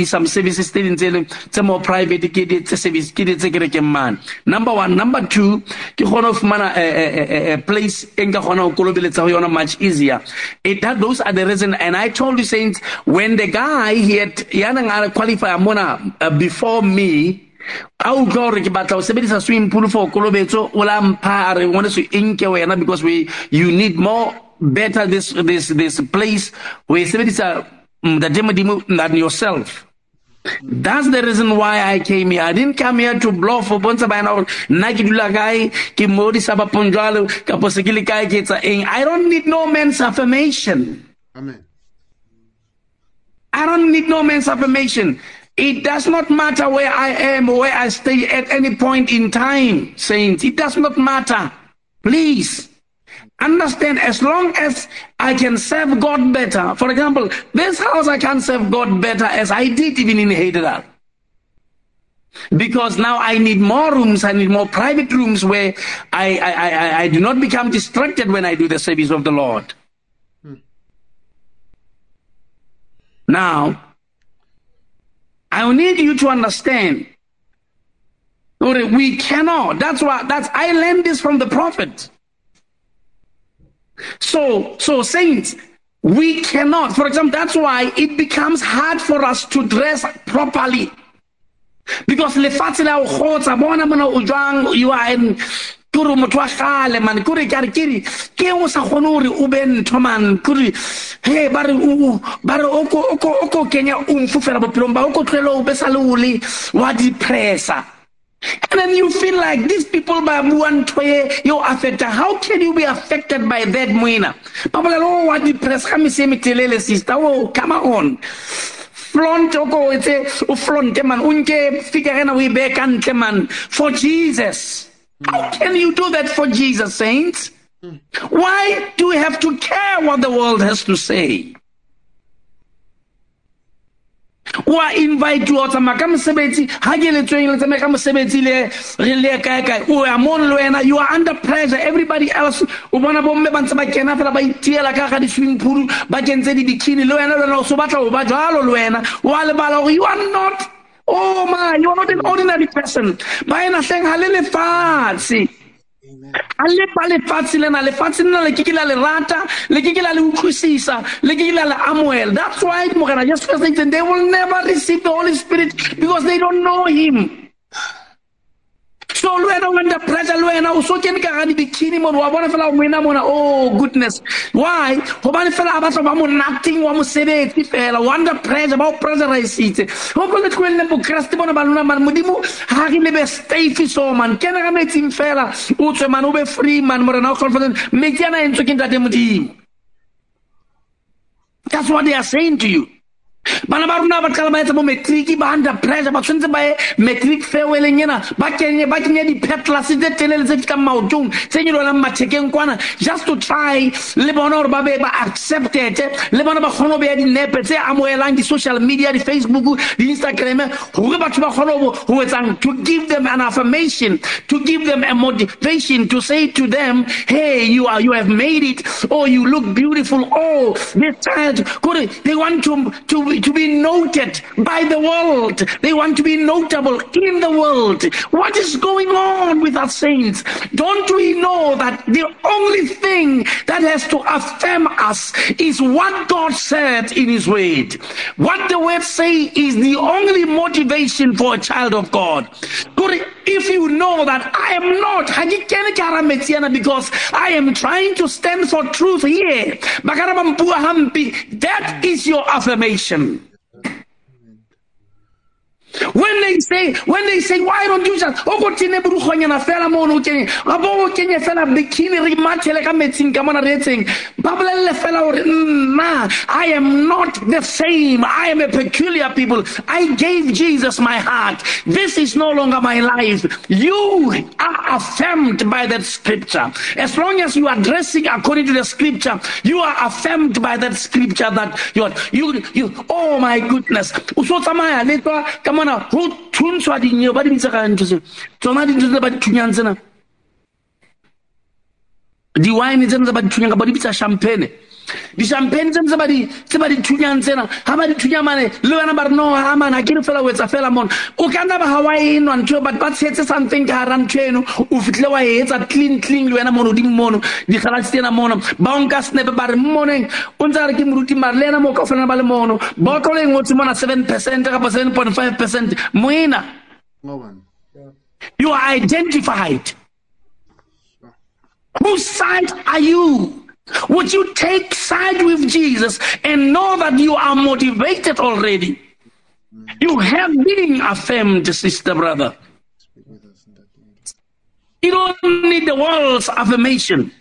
some services tse tse more private tse service ke man. Number 1, number 2, ke gona ho fumana a, place nka gona ho kolobeletsa ho yona much easier. It that those are the reason and I told you saints when the guy he had yana qualify amona uh, before me a utlwa gore ke batla go sebedisa swimming pool for kolobetso o la mpha a re ngwane se enke wena because we you need more better this this this place we sebedisa mm, ntate modimo than yourself That's the reason why I came here. I didn't come here to bluff for bontsha bana gore nna ke dula kae ke modisa ba ponjwalo kapo se ke le kae ke etsa eng I don't need no man's affirmation. Amen. I don't need no man's affirmation. It does not matter where I am or where I stay at any point in time, saints. It does not matter. Please understand as long as I can serve God better. For example, this house I can serve God better as I did even in Hyderabad. Because now I need more rooms, I need more private rooms where I, I, I, I do not become distracted when I do the service of the Lord. Hmm. Now, I need you to understand. We cannot. That's why that's I learned this from the prophet. So so saints, we cannot. For example, that's why it becomes hard for us to dress properly. Because you are in kore motho wa gale mane kore ke re kere ke o sa kgone gore o be ntho man kore he ba re o ko kenya umfu fela bophelong ba o ko tlwele o be sa le ole wa depressa And then you feel like these people by one way you affected. How can you be affected by that muina? Papa oh what depressed. Come say me tell sister. Oh come on. Flaunt oko it's a flaunt man unke figure na we back and man for Jesus. How can you do that for Jesus, saints? Why do we have to care what the world has to say? wa mosebetsi ha ke letsweng le tsamaya ka mosebetsi le o ya mono le wena you are under pressure everybody else o bona bomme ba ntse ba kena fela ba itiela ka ga di-swimming pool ba kentse di-bikini le wena le wena o so batla o ba jalo le wena lebala gore you are not oh my you are not an ordinary person. Ba ena hleng ha le lefatshe. A le ba lefatshe lena lefatshe lena le ke ke la le rata le ke ke la le utlwisisa le ke ke la le amohela. That's why morena jesus christ said they will never receive the holy spirit because they don't know him so le wena o under pressure le wena o so kene ka ga dibikini mono wa bona fela moena mona oh goodness. Why? Gobane fela a batla ba monacting wa mosebetsi fela o under pressure ba o pressurizitse gopole tloelele bokeresete ba lona man modimo ga re lebe stafe so man. Kene ga metsing fela o tswe man o be free man morena o confident. Metsi ana e ntswe ke ntate modimo. That's what they are saying to you bana ba rona ba qala ba etsa bo matric ba under pressure ba tshwanetse ba ye matric farewelleng ena ba kenye ba kenye di-petlas tse telele just to try le bona gore ba be ba accepted le bona ba beya dinepe tse di-social media di-facebook di-instagram gore batho ba kgone go etsang to give them an affirmation to give them a motivation to say to them hey you are you have made it. Oh you look beautiful. Oh this child they want to to to be noted by the world. They want to be notable in the world. What is going on with our saints? Don't we know that the only thing that has to affirm us is what God said in His Word? What the Word say is the only motivation for a child of God. Good, if you know that I am not because I am trying to stand for truth here, that is your affirmation um, when they say when they say why don't you just o go tene borukgonyana fela mo o kenye ga bo o kenye fela bikini re mathele ka metsing ka mona re etseng? Ba bolelele fela gore nna i am not the same. I am a peculiar people. I gave jesus my heart. This is no longer my life. You are affirmed by that scripture. As long as you are dressing according to the scripture you are affirmed by that scripture that you you you oh my goodness. O so tsamaya le twa ka mona go thuntshwa dinyeo ba di bitsa ka ntho tsona dintho tse ba di thunyang tsena di-wine tsena tse ba di thunyang ka ba di bitsa champagne di-champagne tse tse ba di thunyang tsena ga ba di thunya mane le wena ba re no a mane ga ke re fela o etsa fela mona. O ka nna ba ga wa enwa ntho but ba tshetse something ka gara ntho eno. O fitlhile wa etsa clean clean le wena mono odimo mono digalasi tsena mono ba o nka snepe ba re mmoneng o ntse a ke moruti mare le ena mo ka felana ba le mono. Botolo e ngotse mona seven percent kapa seven point five percent. Moena you are identified. Whose side are you would you take side with Jesus and know that you are motivated already? You have been affirmed, sister, brother. You don't need the world's affirmation.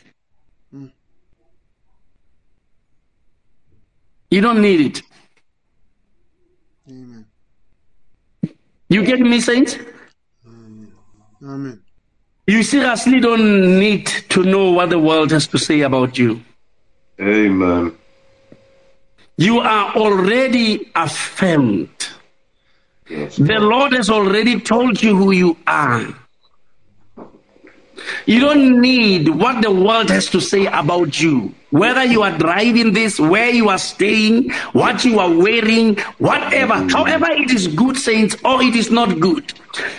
You don't need it. Amen. You get me, saints? Amen. You seriously don't need to know what the world has to say about you. Amen. You are already affirmed. Yes. The Lord has already told you who you are. You don't need what the world has to say about you. Whether you are driving this, where you are staying, what you are wearing, whatever. Mm. However, it is good, saints, or it is not good.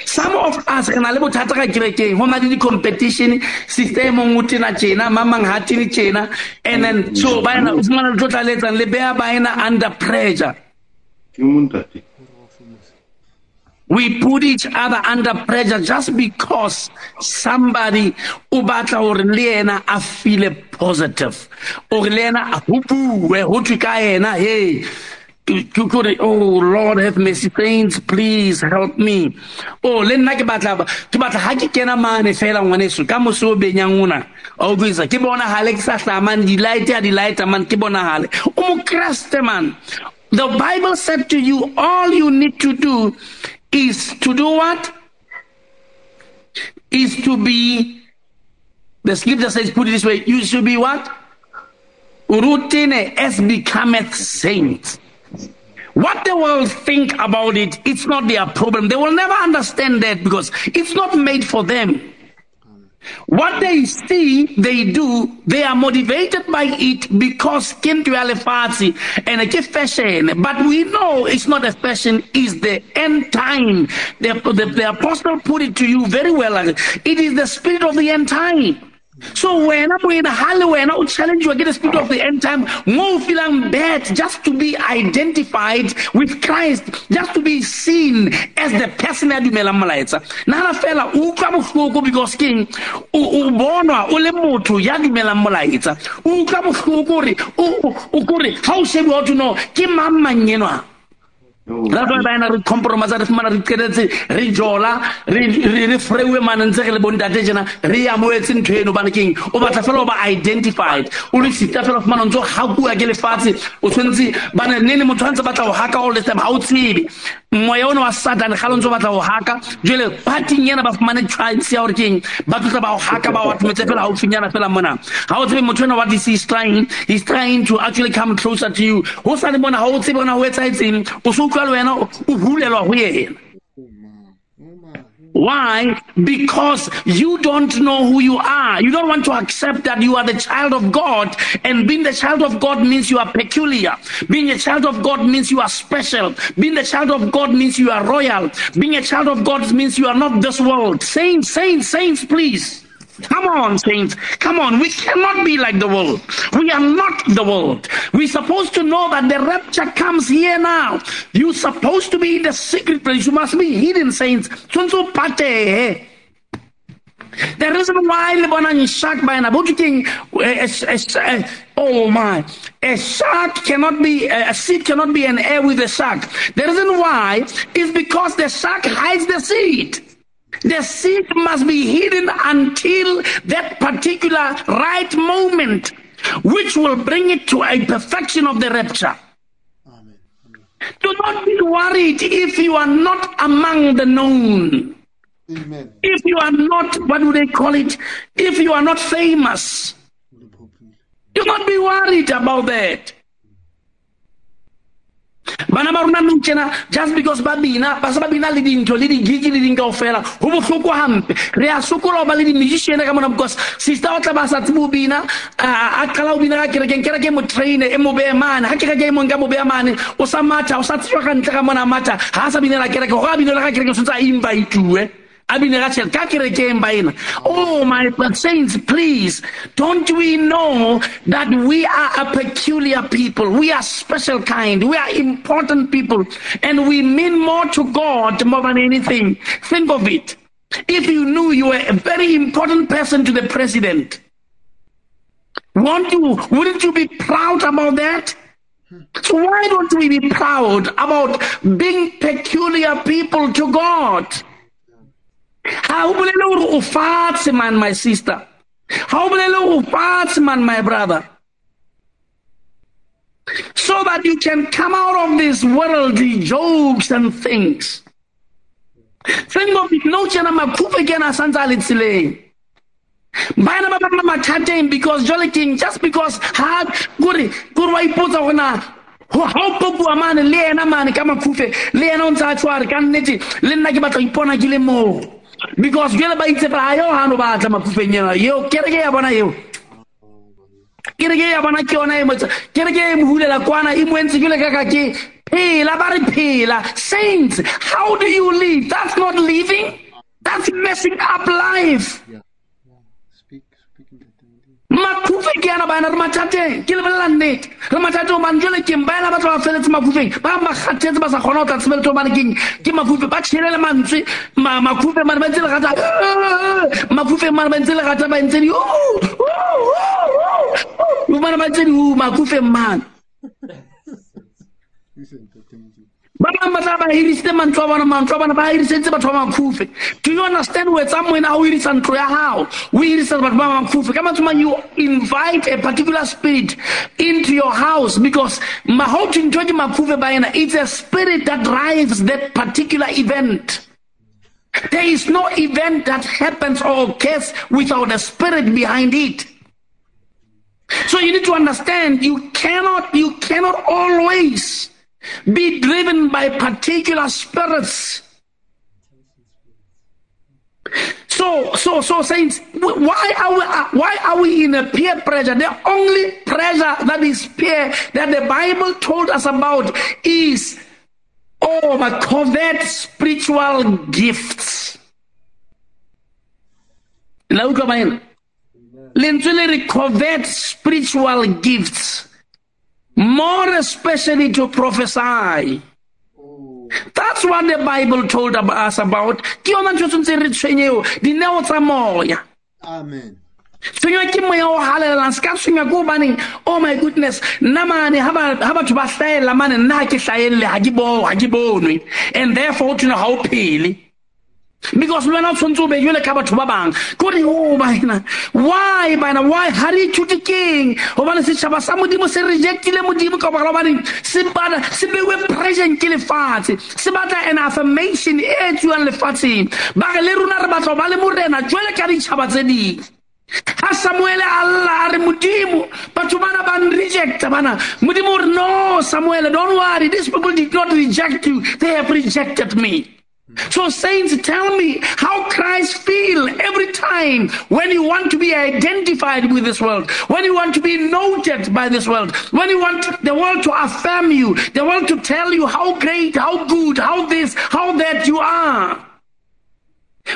Some of us, re na le bothata ka kerekeng, ho na le di-competition, system o tena tjena, mamang ha tene tjena, and then so ba ena o fumana le tlo tlaletsang le beha ba ena under pressure. Ke mo ntate. We put each other under pressure just because somebody o batla hore le yena a feel positive. Or le yena a bue ho thwe ka yena hey oh lord have mercy. Saints please help me. Oh le nna ke batla ke batla ha ke kena mane fela ngwaneso ka mose o benyang ona o buisa ke bona hale ke sa hlamane di light ya di light man ke bona hale o mo kriste man the bible said to you all you need to do is to do what? Is to be the scripture says put it this way you should be what? Urutine as becometh saints What the world think about it, it's not their problem. They will never understand that because it's not made for them. What they see, they do, they are motivated by it because alifati and a fashion. But we know it's not a fashion, it's the end time. The, the, the apostle put it to you very well. It is the spirit of the end time. So when I'm in when I challenge you against the spirit of the end time, more feeling bad just to be identified with Christ, just to be seen as the person that you melaetsa. Nana fela o utlwa bohloko because king o bonwa o le motho ya dumelang molaetsa. O utlwa bohloko gore o kore ha o shebiwa why bana re compromise re fumana re qetetse re jola re frewe mane ntse re le bontate jena re amoetse ntho eno. Bane keng? O batla fela o ba identified. O le sita fela fumana ntse o gakua ke lefatshe. O tshwanetse bane ne motho a ntse batla go haka all the time ha o tsebe. Moya one wa satan ga lo ntse o batla go haka. Jele parting yana ba fumane chance ya gore keng ba tlotla ba go haka ba o atumetse fela gaufinyana fela mona. Ga o tsebe motho ena what is he trying he's trying to actually come closer to you. Go sa le mona ga o tsebe gona go etsaetseng o se Why? Because you don't know who you are. You don't want to accept that you are the child of God. And being the child of God means you are peculiar. Being a child of God means you are special. Being the child of God means you are royal. Being a child of God means you are not this world. Saints, saints, saints, please. Come on, saints. Come on. We cannot be like the world. We are not the world. We're supposed to know that the rapture comes here now. You're supposed to be in the secret place. You must be hidden, saints. Eh? The reason why Lebanon is shocked by an king, oh my, a shark cannot be, eh, a seed cannot be an air with a shark. The reason why is because the shark hides the seed. The seed must be hidden until that particular right moment, which will bring it to a perfection of the rapture. Amen. Do not be worried if you are not among the known. Amen. If you are not, what do they call it? If you are not famous, do not be worried about that. Bana ba rona nou tjena just because ba bina ba se ba bina le dintho le di-gig le ding kaofela go botlhoko gampe re a sokola go ba le di-musician ka mona because sister o tla ba sa tsebo bina a qala go bina ka kerekeng. Kereke mo traine e mo beye mane. Ga kereke e mong ka mo beha mane o sa matha o sa tsejwa ka ntle ka mona matha ga a sa binela kereke. Go a binela ka kereke o tshwanetse a invitue Oh, my saints, please, don't we know that we are a peculiar people? We are special kind. We are important people. And we mean more to God more than anything. Think of it. If you knew you were a very important person to the president, won't you, wouldn't you be proud about that? So why don't we be proud about being peculiar people to God? Ha o bolele gore o fatshe man my sister. Ha o bolele gore o fatshe man my brother. So that you can come out of these worldly jokes and things. Think of it no tjena makhuphe ke ana santse a le tseleng. Bana ba bana mathateng because jole king just because ha kore kore wa ipotsa gona ha o popua mane le ena mane ka makhufe le ena o ntse a tshware ka nnete le nna ke batla ipona ke le moo because jele ba itse fela yo ha no batla mafufeng ena yo kereke ya bona eo kereke ya bona ke yona e motsa kereke e mo hulela kwana e mo entse jele kaka ke phela ba re phela saints how do you live? That's not living? That's messing up life. Yeah. Makhufe ke yana bana re mathateng ke lebelela nnete. Re mathateng obane jale keng ba yana ba tla ba feletse makufeng ba makgathetse ba sa kgona go tla tsebeletse obane keng ke makufe ba tšhelele mantswe. Makhufe mane ba ntse le gata makufeng mane ba ntse le gata ba ntse di mane ba ntse di makufeng mane *laughs* *laughs* ba bangwe ba hirisitse mantswe a bona mantswe a bona ba hirisetse batho ba makhufe do you understand o etsa moena ga o hirisa ntlo ya gago o hirisa batho ba makhufe ka mantswe mang you invite a particular spirit into your house because ga o thwe ntho ke makhufe ba ena it's a spirit that drives that particular event. There is no event that happens or occurs without a spirit behind it. So you need to understand you cannot you cannot always be driven by particular spirits. So, so, so, saints, why are we, uh, why are we in a peer pressure? The only pressure that is peer that the Bible told us about is, oh, my covet spiritual gifts. la utlwa baena lentswe le re covet spiritual gifts more especially to prophesy. That's what the bible told us about. Ke yona ntho tshwanetse re tshwenyeo dineo tsa moya. Amen. tshwenywa ke moya o halelelang se ka tshwenywa ke oh my goodness. Nna mane ha ba- ha batho ba hlaela mane nna ha ke hlaelle ha ke bo- bonwe. And therefore tshwena ha o phele because wena o tshwanetse o be jole ka batho ba bang. Kore o baena why baena why ha re ithute keng gobane setšhaba sa modimo se rejectile modimo ka bogala gobaneng se bana se bewe present ke lefatshe se batla an affirmation e etsiwang lefatsheng ba re le rona re batla go ba le morena jwale ka ditšhaba tse ding ha samuele a lla a re modimo. Batho bana ba rejecta bana modimo o re no samuele don't worry. These people did not reject you. They have rejected me so, saints, tell me how Christ feel every time when you want to be identified with this world, when you want to be noted by this world, when you want the world to affirm you, the world to tell you how great, how good, how this, how that you are.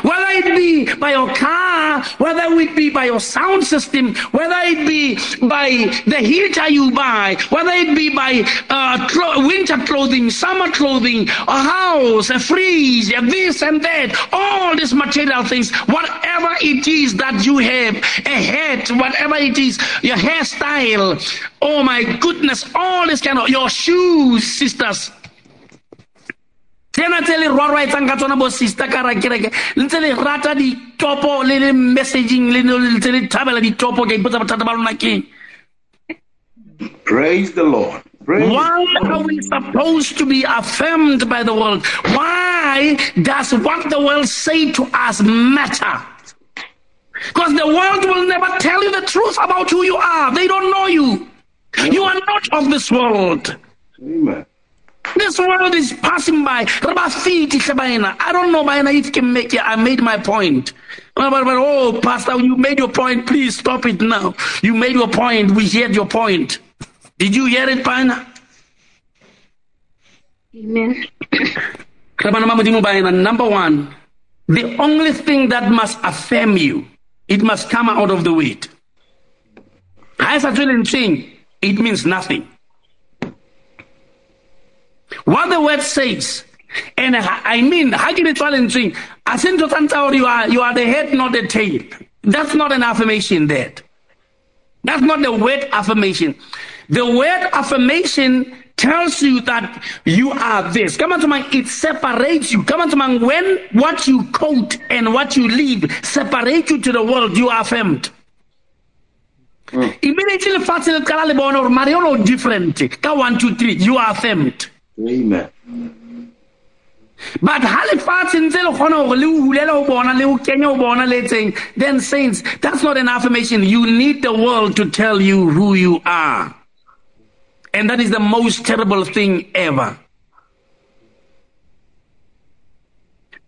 Whether it be by your car, whether it be by your sound system, whether it be by the heater you buy, whether it be by uh, clo- winter clothing, summer clothing, a house, a fridge, a this and that, all these material things, whatever it is that you have, a hat, whatever it is, your hairstyle, oh my goodness, all this kind of, your shoes, sisters, tsena tse le rwarwaetsang ka tsona bo sister ka ra kereke le ntse le rata ditopo le le messaging le ntse le thabela ditopo ka ipotsa bothata ba lona keng? Praise the Lord. Praise why are we supposed to be affirmed by the world? Why does what the world say to us matter? Because the world will never tell you the truth about who you are. They don't know you. You are not of this world. Amen. This world is passing by. Raba fithi baena. I don't know baena if can make it. I made my point. But, but, but, oh, Pastor, you made your point. Please stop it now. You made your point. We heard your point. Did you hear it, baena? Amen. Rabana Mama Modimo baena. Number one, the only thing that must affirm you, it must come out of the word. Ha e sa tswe lentsweng, It means nothing. What the word says, and I mean, ha ke le tswa lentsweng, a se ntho tsa you are, you are the head, not the tail. That's not an affirmation that. That's not the word affirmation. The word affirmation tells you that you are this. Come on to my, it separates you. Come on to my, when what you quote and what you live separate you to the world, you are affirmed. Hmm. Immediately le qala le bona hore mare different ka 1 2 3 you are affirmed. Amen. But ha lefatshe ntse le kgona hore le hulela ho bona le o kenya ho bona le etseng then saints that's not an affirmation you need the world to tell you who you are. And that is the most terrible thing ever.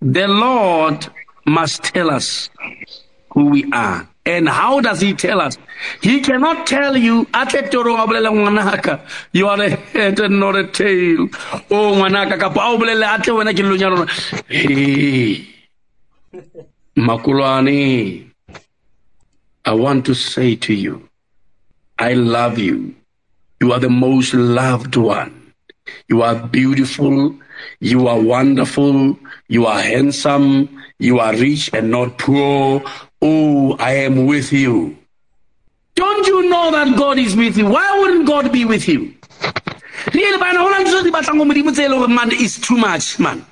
The Lord must tell us who we are. And how does he tell us? He cannot tell you, "Ate toro wa bolela ngwanaka, you are a head and not a tail. Oh, ngwanaka, kapa a o bolele, "Ate wena ke lelonya lona." Hey, Makulwane, I want to say to you, I love you. You are the most loved one. You are beautiful. You are wonderful. You are handsome. You are rich and not poor. Oh, I am with you. Don't you know that God is with you? Why wouldn't God be with you? Really, hona ntho di batlang ho modimo tse leng hore man is too much man.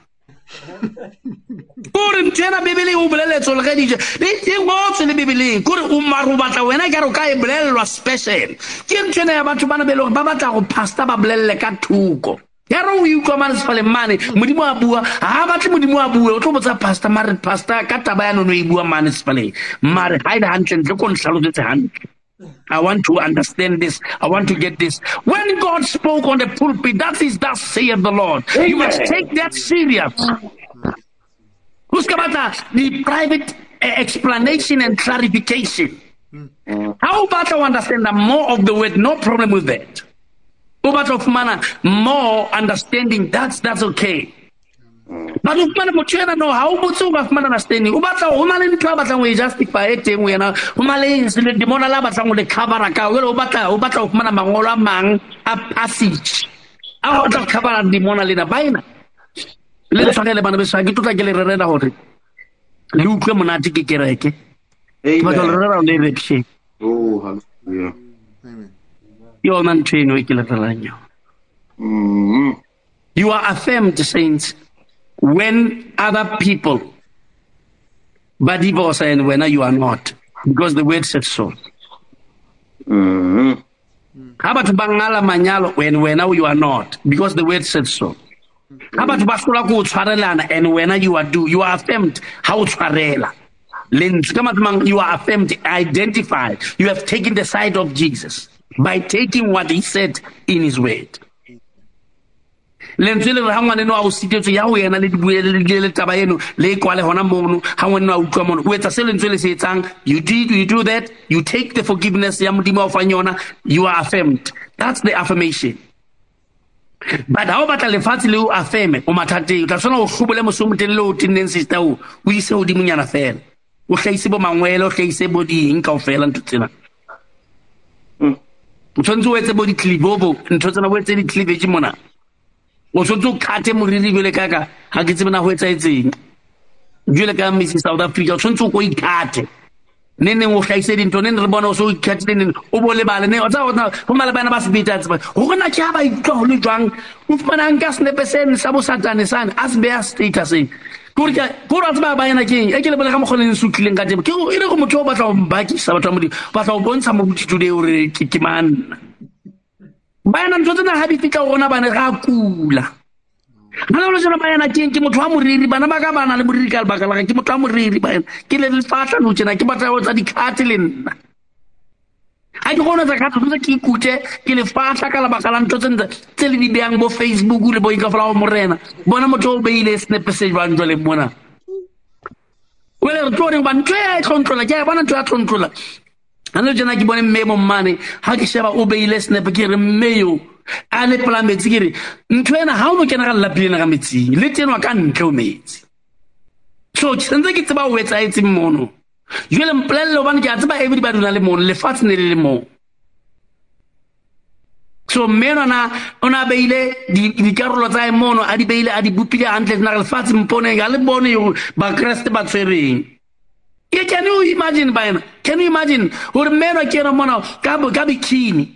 kore ntho ena bebeleng o boleletso le gadije le teng botswe le bebeleng kore o mare o batla wena kare o ka e bolelelwa special ke ntho ena ya batho bana le gore ba batla go pasta ba bolelele ka thoko ya re o utlwa mane sefaleng mane modimo a bua ga batle modimo a bue o tlo botsa pasta mare pasta ka taba ya nono e bua mane sefaleng mare ga e le gantle ntle ko ntlhalosetse gantle I want to understand this. I want to get this. When God spoke on the pulpit, that is thus saith the Lord. You must take that serious. Who's about the private uh, explanation and clarification? How about to understand the more of the word? No problem with that. But go fumana more understanding, that's that's okay. But o fumana motho ena no ga o botse o ka fumana understanding. O batla go na le ntho a batlang ho e justify e teng wena go na le le a batlang ho le covera ka ele batla o batla go fumana mangolo a mang a passage. A batla go covera dimona lena baena le le tshwanele bana beso ke tlotla ke le rerela gore le utlwe monate ke kereke. Ke batla le rerela le repše Oh. Yona ntho eno ke le rerelang Mm. You are affirmed, saints, when other people but divorce and when you are not, because the word says so. Mm. How about bangala manyalo when when you are not, because the word says so. How about basula ku tshwarelana and when you are do, you are affirmed how tshwarela. Lentswe ka mantswe a mang, You are affirmed, identified. You have taken the side of Jesus by taking what he said in his word. lentswe le re ga ngwane no a go sitetswe ya go ena le dibuele le taba eno le e kwale gona mono ga ngwane no a utlwa mono. O etsa se lentswe le se etsang? You did you do that you take the forgiveness ya modimo a o fang yona you are affirmed. That's the affirmation. But ga o batla lefatshe le o affirme o mathateng o tla tshwana go tlhobole mosomoteng le o tenneng sister o o ise godimonyana fela. O tlhaise bo mangwele o tlhaise bo ding kao fela ntho tsena o tshwanetse o etse bo di-clivobo ntho tsena bo etse di-cleavage mona. O tshwanetse o kgate moriri jole kaka ga ke tsebena go etsaetseng jole ka misi south africa o tshwanetse o ko ikgate ne neng o tlhaise dintho ne ne re bona o se o ikgatile neng o bo lebale. Ne o tsa go na le bana ba sebeta tseba. Go gona ke ga ba itlwa go le jwang? O fumana nka senepe seno sa bosatane sane a se beya statuseng kore a tseba ba yana keng e ke lebole ga mokgone se utlwileng ka tebe ke e re go motho o batla go mbakisa batho ba modimo batla go bontsha moditude ore ke ke manna ba yana ntho tsena ga di fitlha go rona bane ga a kula. Ga le jona ba yana keng ke motho wa moriri bana ba ka bana le moriri ka lebaka la ke motho wa moriri ba yana ke le lefatla nou tsena ke batla go tsa dikgate le nna ga ke gone tsa kgate tse ke ikute ke lefatla ka lebaka la ntho tse le di beyang bo facebook le bo inkafola go morena. Bona motho o beile snepe se jwang jwale mona wele re tlo reng ba ntho ya e tlontlola ke a bona ntho ya tlontlola a le jana ke bone mme mo mmane ga ke sheba o beile snap ke re mme yo a le pola metsi ke re ntho ena ga o no kena ka lelapilena ka metsing le tenwa ka ntle o metsi so sentse ke tseba o etsaetseng mono jale mpolelele gobane ke a tseba everybody o na le mono lefatshe ne le le moo. So mme nona o a beile dikarolo tsa e mono a di beile a di bopile gantle tena re lefatshe mpone ga le bone yo bakreste ba tshwereng. Ke can you imagine baena can you imagine gore mmeno ke ena mona ka bikini?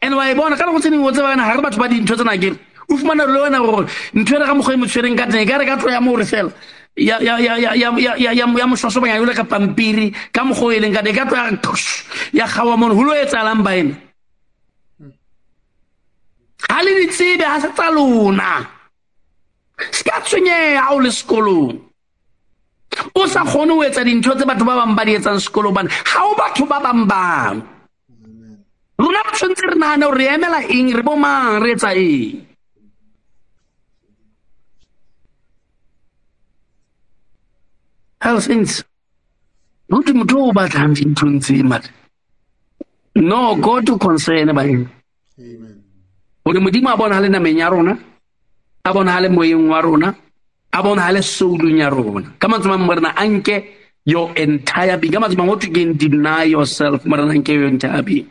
And wa e bona ka nako tse dingwe o tseba wena ga re batho ba dintho tsena kere o fumana le wena gore ntho ena ka mokgwa e mo ka teng ka re ka tlo ya mo gore fela ya ya ya ya jole ka pampiri ka mokgo e leng ka de ka tlo ya gawa mono go lo etsalang baena. Ga le ditsebe ga se tsa lona. Se ka tshwenyega o le sekolong. O sa kgone o etsa dintho tse batho ba bangwe ba di etsang sekolong bane ga o batho ba bangwe bang. Rona ba tshwanetse re nagane gore re emela eng re bo mang re etsa eng hell not o batlang dinthong tse mare no go to concern baeng Amen. gore modimo a bonagale nameng ya rona a bonagale moyeng wa rona a bonagale soulung ya rona. Ka mantswe mang morena a nke your entire being. Ka mantswe mang go thwe keng deny yourself morena a nke your entire being.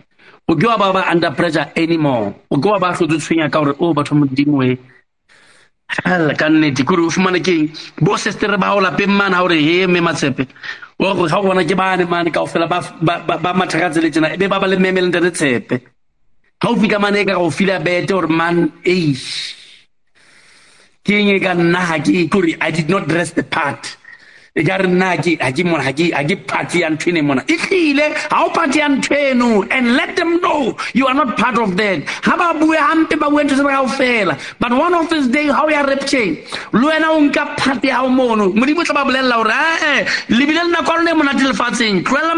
O ke wa ba ba under pressure anymore. O ke wa ba tlotse tshwenya ka gore o batho ba modimo e hela ka nnete kore o fumane keng bo sestere ba go mane ga gore he mme matshepe o gore ga go bona ke bane mane kao fela ba ba- ba- ba le tsena e be ba ba le meme lente re tshepe? Ga o fika mane e ka go fila bete gore man ei ke eng e ka nna ga ke kore i did not dress the part nna party ya ntho ene mona. Ga o party ya ntho eno and let them know you are not part of that. Ga ba bue hampe ba bue ntho tsena kao fela but one of this day ga o ya le wena o nka part ya gago mono. Modimo tla ba bolelela gore ee eh, eh, lebile le nako lone monate lefatsheng. Tloela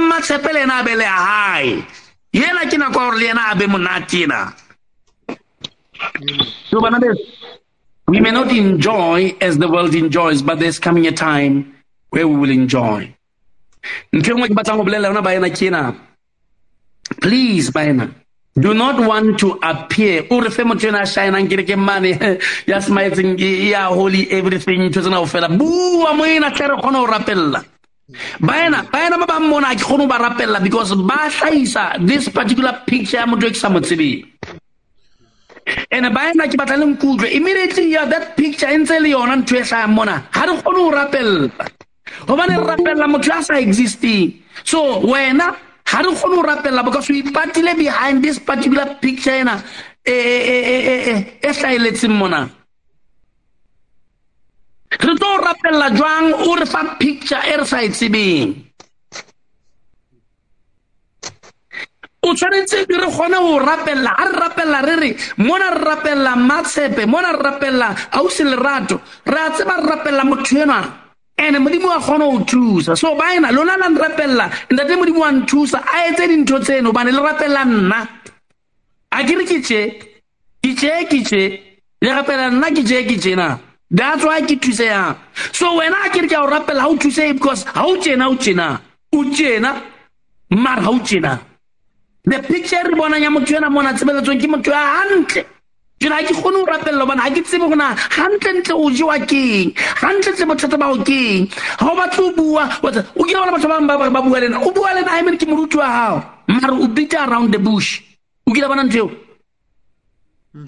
le ena a yena ke nako ya gore le yena a be ena we may not enjoy as the world enjoys but there's coming a time where we will enjoy. Please baena do not want to appear. O re fe motho a shinang *laughs* holy everything ntho tsena go fela bua mo ena tle re kgone go baena baena ba bang mona a ke kgone go ba rapella because ba tlhaisa this particular picture ya motho e ke sa mo tsebeng. And baena ke batla le nkutlwe. Immediately ya that picture e ntse le yona ntho e tlhayang mona. Ga re kgone go rapella gobane re rapella motho a sa existing. So wena ga re kgone go rapella because o ipatile behind this particular picture ena e hlaeletseng mona. Re tlo rapella jwang? O re fa picture e re sa e tsebeng. O tshwanetse re kgone go rapella a re rapella re re mona re rapella matshepe mona re rapella ausi lerato. Re a tseba re rapella motho enwa ene modimo wa kgona go thusa. So baena lona la nrapelela ntate modimo wa nthusa a etse dintho tseno bane le rapelela nna. A ke re ke tše ke le rapela nna ke tše ke tšena that's why ke thuseyang so wena a ke re ke a go rapela ga o thuse because ga o tsena o tsena o tsena mare ga o tsena the picture re bonang ya motho ena mona tsebeletsong ke motho ya hantle jona ga ke kgone go rapelela obane ga ke tsebe gona gantlentle o jewa keng? Gantlentle bothata bao keng? Ga o batle o bua o kile bona batho bangwe ba bua lena o bua lena imene ke moruti wa gago mare o bita around the bush. O kile bona ntho eo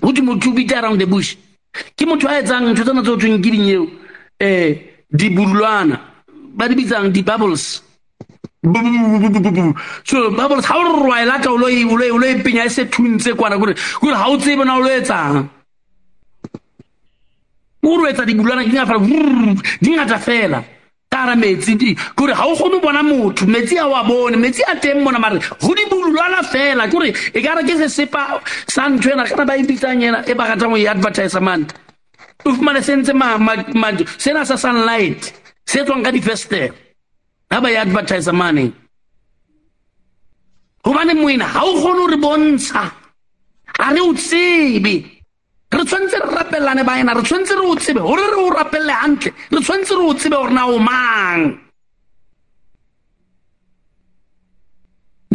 go te motho o bita around the bush. Ke motho a etsang ntho tsena tse go tweng ke ding eo um dibulwana. Ba di bitsang di-bubbles so bubbles ga o wa e lata o lo e penya e se thuntse kwana kore kore ga o tsebe na o lo etsang o re etsa dibulwana di ngata di ngata fela ka metsi kore ga o kgone bona motho metsi a wa bone metsi a teng mona mare go dibulwana fela kore e ka re ke sesepa sa ntho ena kana ba e bitsang ena e ba ratang go e advertise mante o fumane sentse sena sa sunlight se tswang ka difestere ba e advertise mane? Gobane moena ga o kgone gore bontsha. Ga re o tsebe. Re tshwanetse re rapellane baena re tshwanetse re o tsebe gore re o rapelle gantle re tshwanetse re o tsebe gore na o mang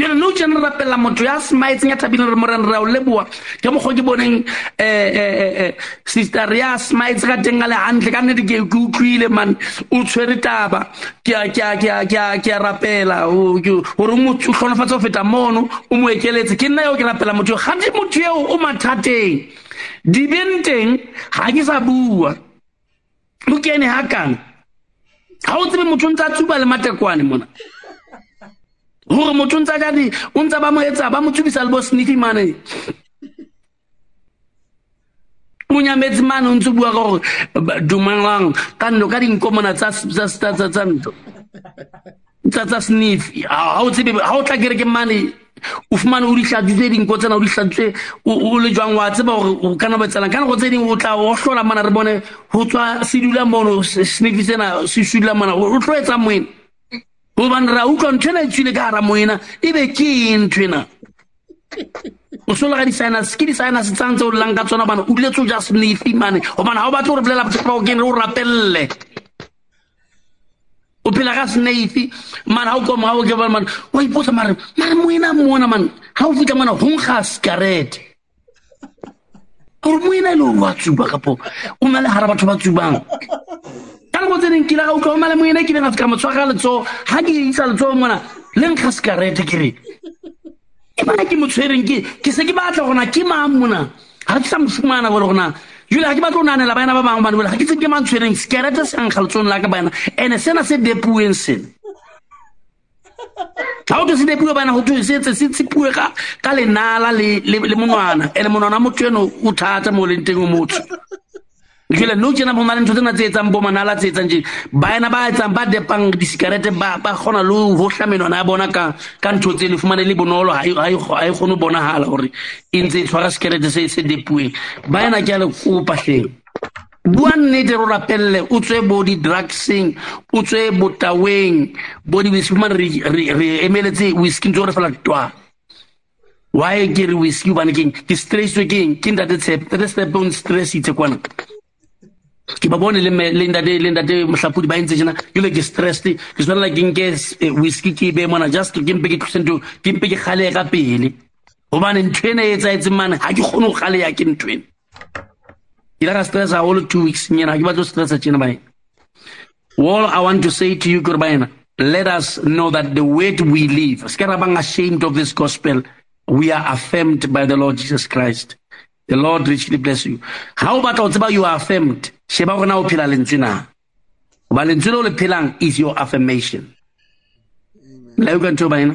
jale nou tjena re rapelela motho ya smaetseng ya thabileng re moreng re a o leboa ke mokgwa ke boneng um sister ya smaetse ka teng a le gantle ka nnete ke utlwile man. O tshwere taba. Ke a rapela. Gore o tlhonofatse go feta mono o mo ekeletse. Ke nna eo ke rapela motho eo. Gante motho eo o mathateng dibeng teng ga ke sa bua. O kene ga kana ga o tsebe motho o ntse a tsuba le matekwane mona gore motho o ntsa jadi o ntse ba mo etsa ba mo tsubisa le bo sniffy mane. O nyametse mane o ntse bua ka gore dumelang ka nno ka dinko mona tsa ntho. Tsa sniff. Ga o tsebe ga o tla kere ke mane o fumane o di dinko tsena o di hlatsitse o le jwang wa tseba gore o kana botselang ka go tse dingwe o tla o hlola mana re bone go tswa se dula mono sniffy sena se sudula mona o tlo etsa moena gobane ra utlwa ntho ena e tswile ka gara moena e be ke eng ntho ena o solega di-sinus ke di-sinus tsantse o llang ka tsona bana o diletse o ja snefi mane. Gobane ga o batle gore bolela bothata bao kene o rapelele o phela ka snafe mane ga o koma ga o ke mane wa ipotsa mare mare moena mona mane ga o fitlha mona gonga scarete gore moena e le ore wa tsuba kapo o na le gara batho ba tsubang ka nako tse ding kile ga utlwa o male moena ke leng ka mo tshwaga letsogo ga ke isa letso mona le nkga sekarete ke re e mana ke mo ke se ke batla gona ke mang mona? Ga ke sa mo gore gona jule ga ke batla o naanela bana ba bangwe bane ga ke tse ke mang sekerete se nkga letsong la ka bana. And-e sena se depuweng sena. Ga o ke se depuwe bana go thwe setse se tsepue ka lenala le monwana. And-e monwana motho eno o thata mo leng teng o motsho jule nou tsena bo na ntho tsena tse etsang bo manala tse etsang tjena baena ba etsang ba depang disikarete ba kgona le hotlha menwana ya bona ka ntho tse le fumane le bonolo ga e kgone go bonagala gore e ntse e tshwara sekerete se se depueng baena ke a le kopatlheng bua nnete ro o rapelele o tswe bo di-drugseng o tswe botaweng bo difumane re emeletse whisky ntse gore fela twa why ke re whisky? Hobane keng ke stresswe keng ke ntate tshepe ntate tshepe o stressitse kwana ke ba bone le le ntate le ntate mohlapodi ba entse jena jole ke stressed ke tshwanela ke nke whisky ke e beye mona just ke mpe ke tlose ntho ke mpe ke kgalehe ka pele. Gobane ntho ena e etsahetseng mane ga ke kgone go galeya ke ntho ke la ka stress haholo two weeks nyena ga ke batlo stressa tjena baena all i want to say to you kore let us know that the way we live ska ra bang ashamed of this gospel we are affirmed by the lord jesus christ. The lord richly bless you. Ha o batla ho tseba you are affirmed sheba gore na o phela lentswe na? Goba lentswe leo le phelang is your affirmation. La uka ntho baena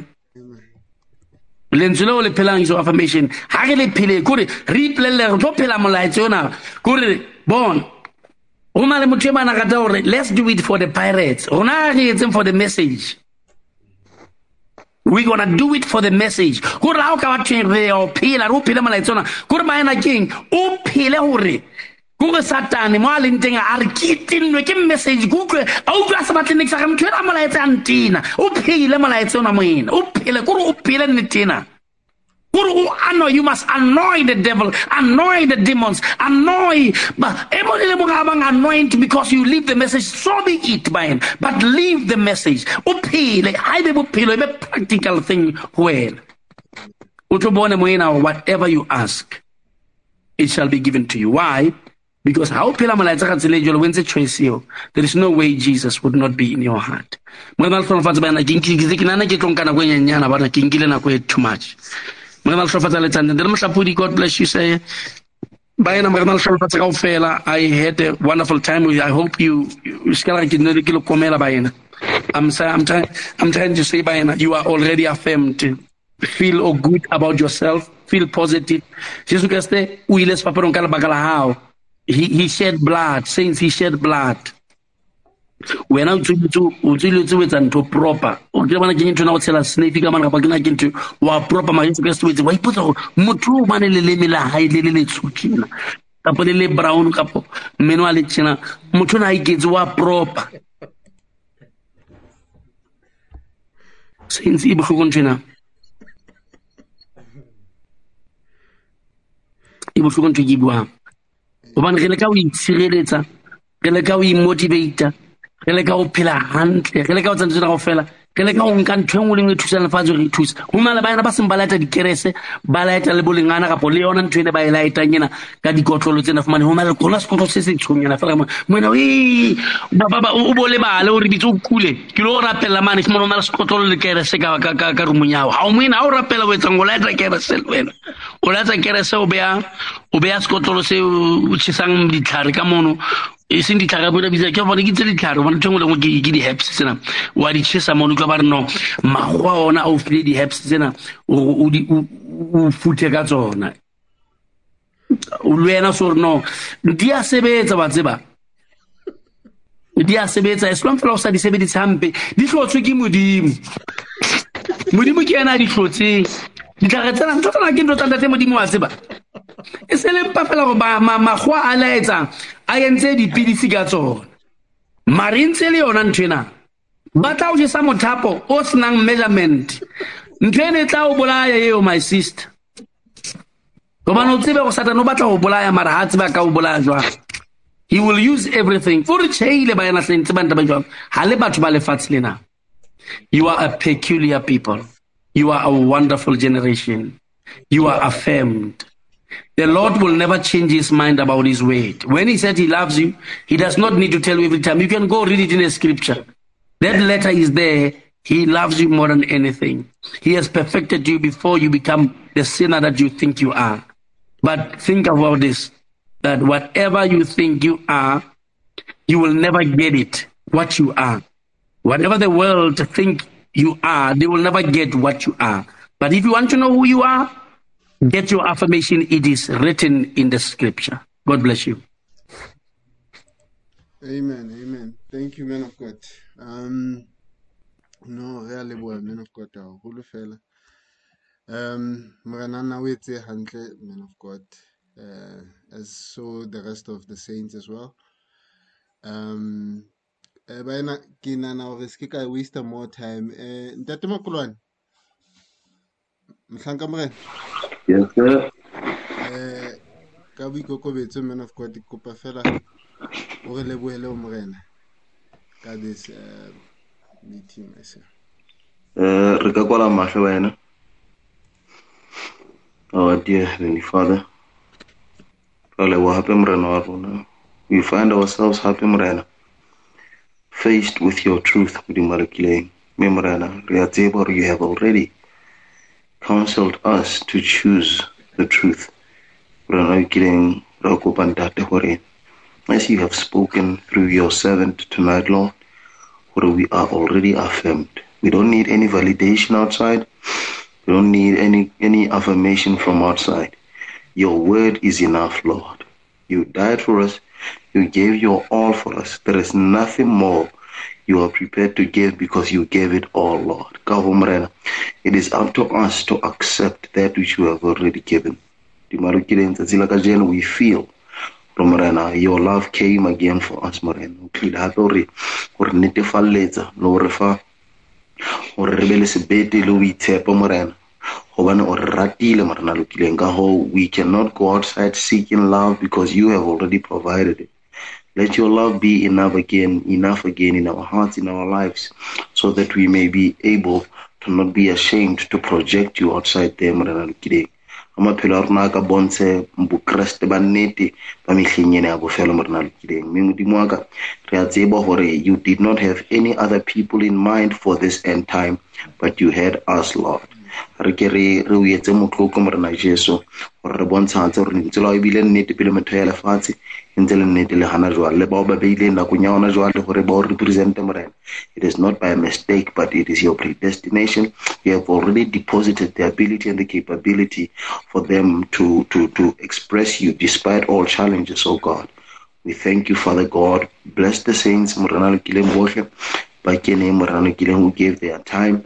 lentswe leo le phelang is your affirmation. Ha re le phele kore re ipolelele re tlo phela molaetso yona kore bon go na le motho e bana rata gore let's do it for the pirates. Rona re etseng for the message. We're gonna do it for the message. Gore ha o ka bathong re o phela re o phele molaetso ona. Kore baena keng o phele gore kore satane mo a leng teng a re ke tennwe ke message ke utlwe a utlwe a se batle nix a re motho ena molaetse a ntena o phele molaetse ona moena o phele kore o phele nnetena kore o annoy you must annoy the devil annoy the demons annoy e mong le mong a bang anoint because you leave the message so be it mine but leave the message o phele ha ebe bophelo e be practical thing wena o tlo bone moena whatever you ask it shall be given to you. Why because how phela molaetsa ka tsela e jalo o entse choice eo. There is no way jesus would not be in your heart. Morena le tlhonofatse bana ke nkile ke nana ke tlo nka nako e nyenyana bana ke nkile nako e too much. Morena le tlhonofatsa letsane le mohlapodi god bless you say baena morena le tlhonofatse kaofela i had a wonderful time i hope you you ska ke nne ke le komela baena i'm sa- i'm trying i'm trying to say baena you are already affirmed. Feel all good about yourself. Feel positive. Jesu kreste o ile sefapanong ka lebaka la hao he, he shed blood. Saints he shed blood. Wena o tswiletse o etsa ntho proper. O ke bona ke ntho na go tshela snafe ka mane kapa ke na ke ntho wa proper ma jesu o etse wa ipotsa gore motho o bane leleme la gae le le letsho kapa le le brown kapo mmeno a le tjena motho o ne a iketse wa proper. Saints e botlhoko ntho ena. E botlhoko ntho e ke e buang gobane re leka ho itshireletsa re leka ho imotivata re leka ho phela hantle re leka ho tsa ntho tsena kaofela re leka go nka ntho engwe nngwe le e thusa lefatshe re e thusa go na le bana ba seng ba laeta dikerese ba laeta le bolengana kapo le yona ntho ene ba e laetang ena ka dikotlolo tsena. Fomane go na le kona sekotlo se se tshong ka fela moena "Ee, ba- ba- ba- o bo lebale o o kule. Ke o rapella mane fomane o na le sekotlolo le kerese ka rumong ya hao. O moena ga o rapela o o laeta kerese le wena. O laetsa kerese o beya sekotlolo se o tjhesang ditlhare ka mono e seng ditlhare bona bitsa ke bone ke tse ditlhare bona ntho lengwe ke di-herbs tsena. Wa di chesa mono tlo ba re no magwa ona a o file di-herbs tsena o futhe ka tsona. Le wena so re di a sebetsa wa tseba. Di a sebetsa e long fela o sa di sebedise hampe di tlotswe ke modimo. Modimo ke ena a di tlotseng ditlhare tsena ntho ke ntho tsa ntate modimo wa tseba e se le mpa fela gore ba- a laetsang a entse dipidisi ka tsona. Mare e ntse le yona ntho ena. Ba tla o jesa mothapo o senang measurement. Ntho ene e tla o bolaya eo my sister. Gobane o tsebe go satane o batla go bolaya mara ga a ka o bolaya jwang. He will use everything. Fo re tšheile ba yana tlentse ba jwang. Ga le batho ba lefatshe lena. You are a peculiar people. You are a wonderful generation. You are affirmed the Lord will never change his mind about his word. When he said he loves you, he does not need to tell you every time. You can go read it in a scripture. That letter is there. He loves you more than anything. He has perfected you before you become the sinner that you think you are. But think about this that whatever you think you are, you will never get it what you are. Whatever the world think you are, they will never get what you are. But if you want to know who you are, get your affirmation. It is written in the scripture. God bless you. Amen, amen. Thank you, man of God. Um, no, really leboha, man of God, haholo fela. Um, Moranana o etse hantle, man of God, uh, as so the rest of the saints as well. Um, eh, baena ke nana hore se ke ka waste more time. Eh, Ntate Makolwane, mohlanka morena Yes, sir. eh ka boikokobetso man of god kopa fela o re lebohele o morena ka this uh, meeting myself Uh, re ka kwala mahlo wena. Our dear Heavenly Father. Re leboha hape morena wa rona. We find ourselves hape morena. Faced with your truth, Modimo re kileng. Mme morena, re a tseba you have already counseled us to choose the truth. Re kileng re kopa ntate hore as you have spoken through your servant tonight, Lord, where we are already affirmed. We don't need any validation outside. We don't need any, any affirmation from outside. Your word is enough, Lord. You died for us. You gave your all for us. There is nothing more you are prepared to give because you gave it all, Lord. Ka ho Morena, It is up to us to accept that which you have already given. We feel Morena, your love came again for us, Morena. O tlile netefalletsa le morena gobane o re ratile morena lokileng ka hoo we cannot go outside seeking love because you have already provided it let your love be enough again enough again in our hearts in our lives so that we may be able to not be ashamed to project you outside there morena lokileng a maphelo a ka bontshe bokeresete ba nnete ba mehleng ena ya bofelo morena lokileng mme modimo re a tseba gore you did not have any other people in mind for this end time but you had us lord re ke re re jesu gore re gore ebile nnete pele ya lefatshe e ntse le nnete le gana jwale. Le bao ba beileng nakong ya gona jwale gore ba o represente morena. It is not by mistake but it is your predestination. You have already deposited the ability and the capability for them to to to express you despite all challenges oh god. We thank you father god. Bless the saints morena lokileng botlhe ba keneng morena lokileng who gave their time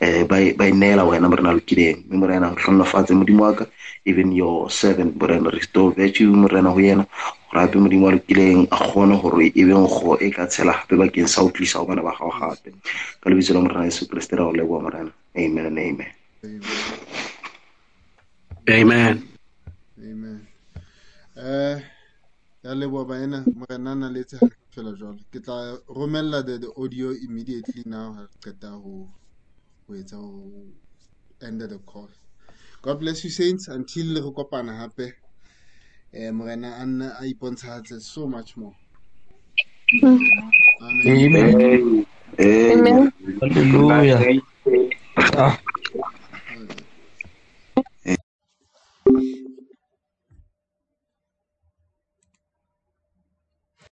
eh ba ba inela wena morena lokileng. Mme morena o hlonolofatse modimo wa ka even your servant morena restore virtue morena ho yena. Gore gape modimo wa lokileng a kgone gore e beng go e ka tshela gape bakeng sa o tlisa go bana ba gago gape ka lebitso la morena yesu kreste ra go leboa morena amen and amen. Amen. amen. Eh ya leboa baena morena a na letse hantle fela jwalo. Ke tla romella the, the audio immediately now ha re qeta ho ho etsa ho end the call. God bless you saints. Until re kopana hape eh morena a nne a ipontshahatse so much more. Amen. Amen. amen. Hallelujah.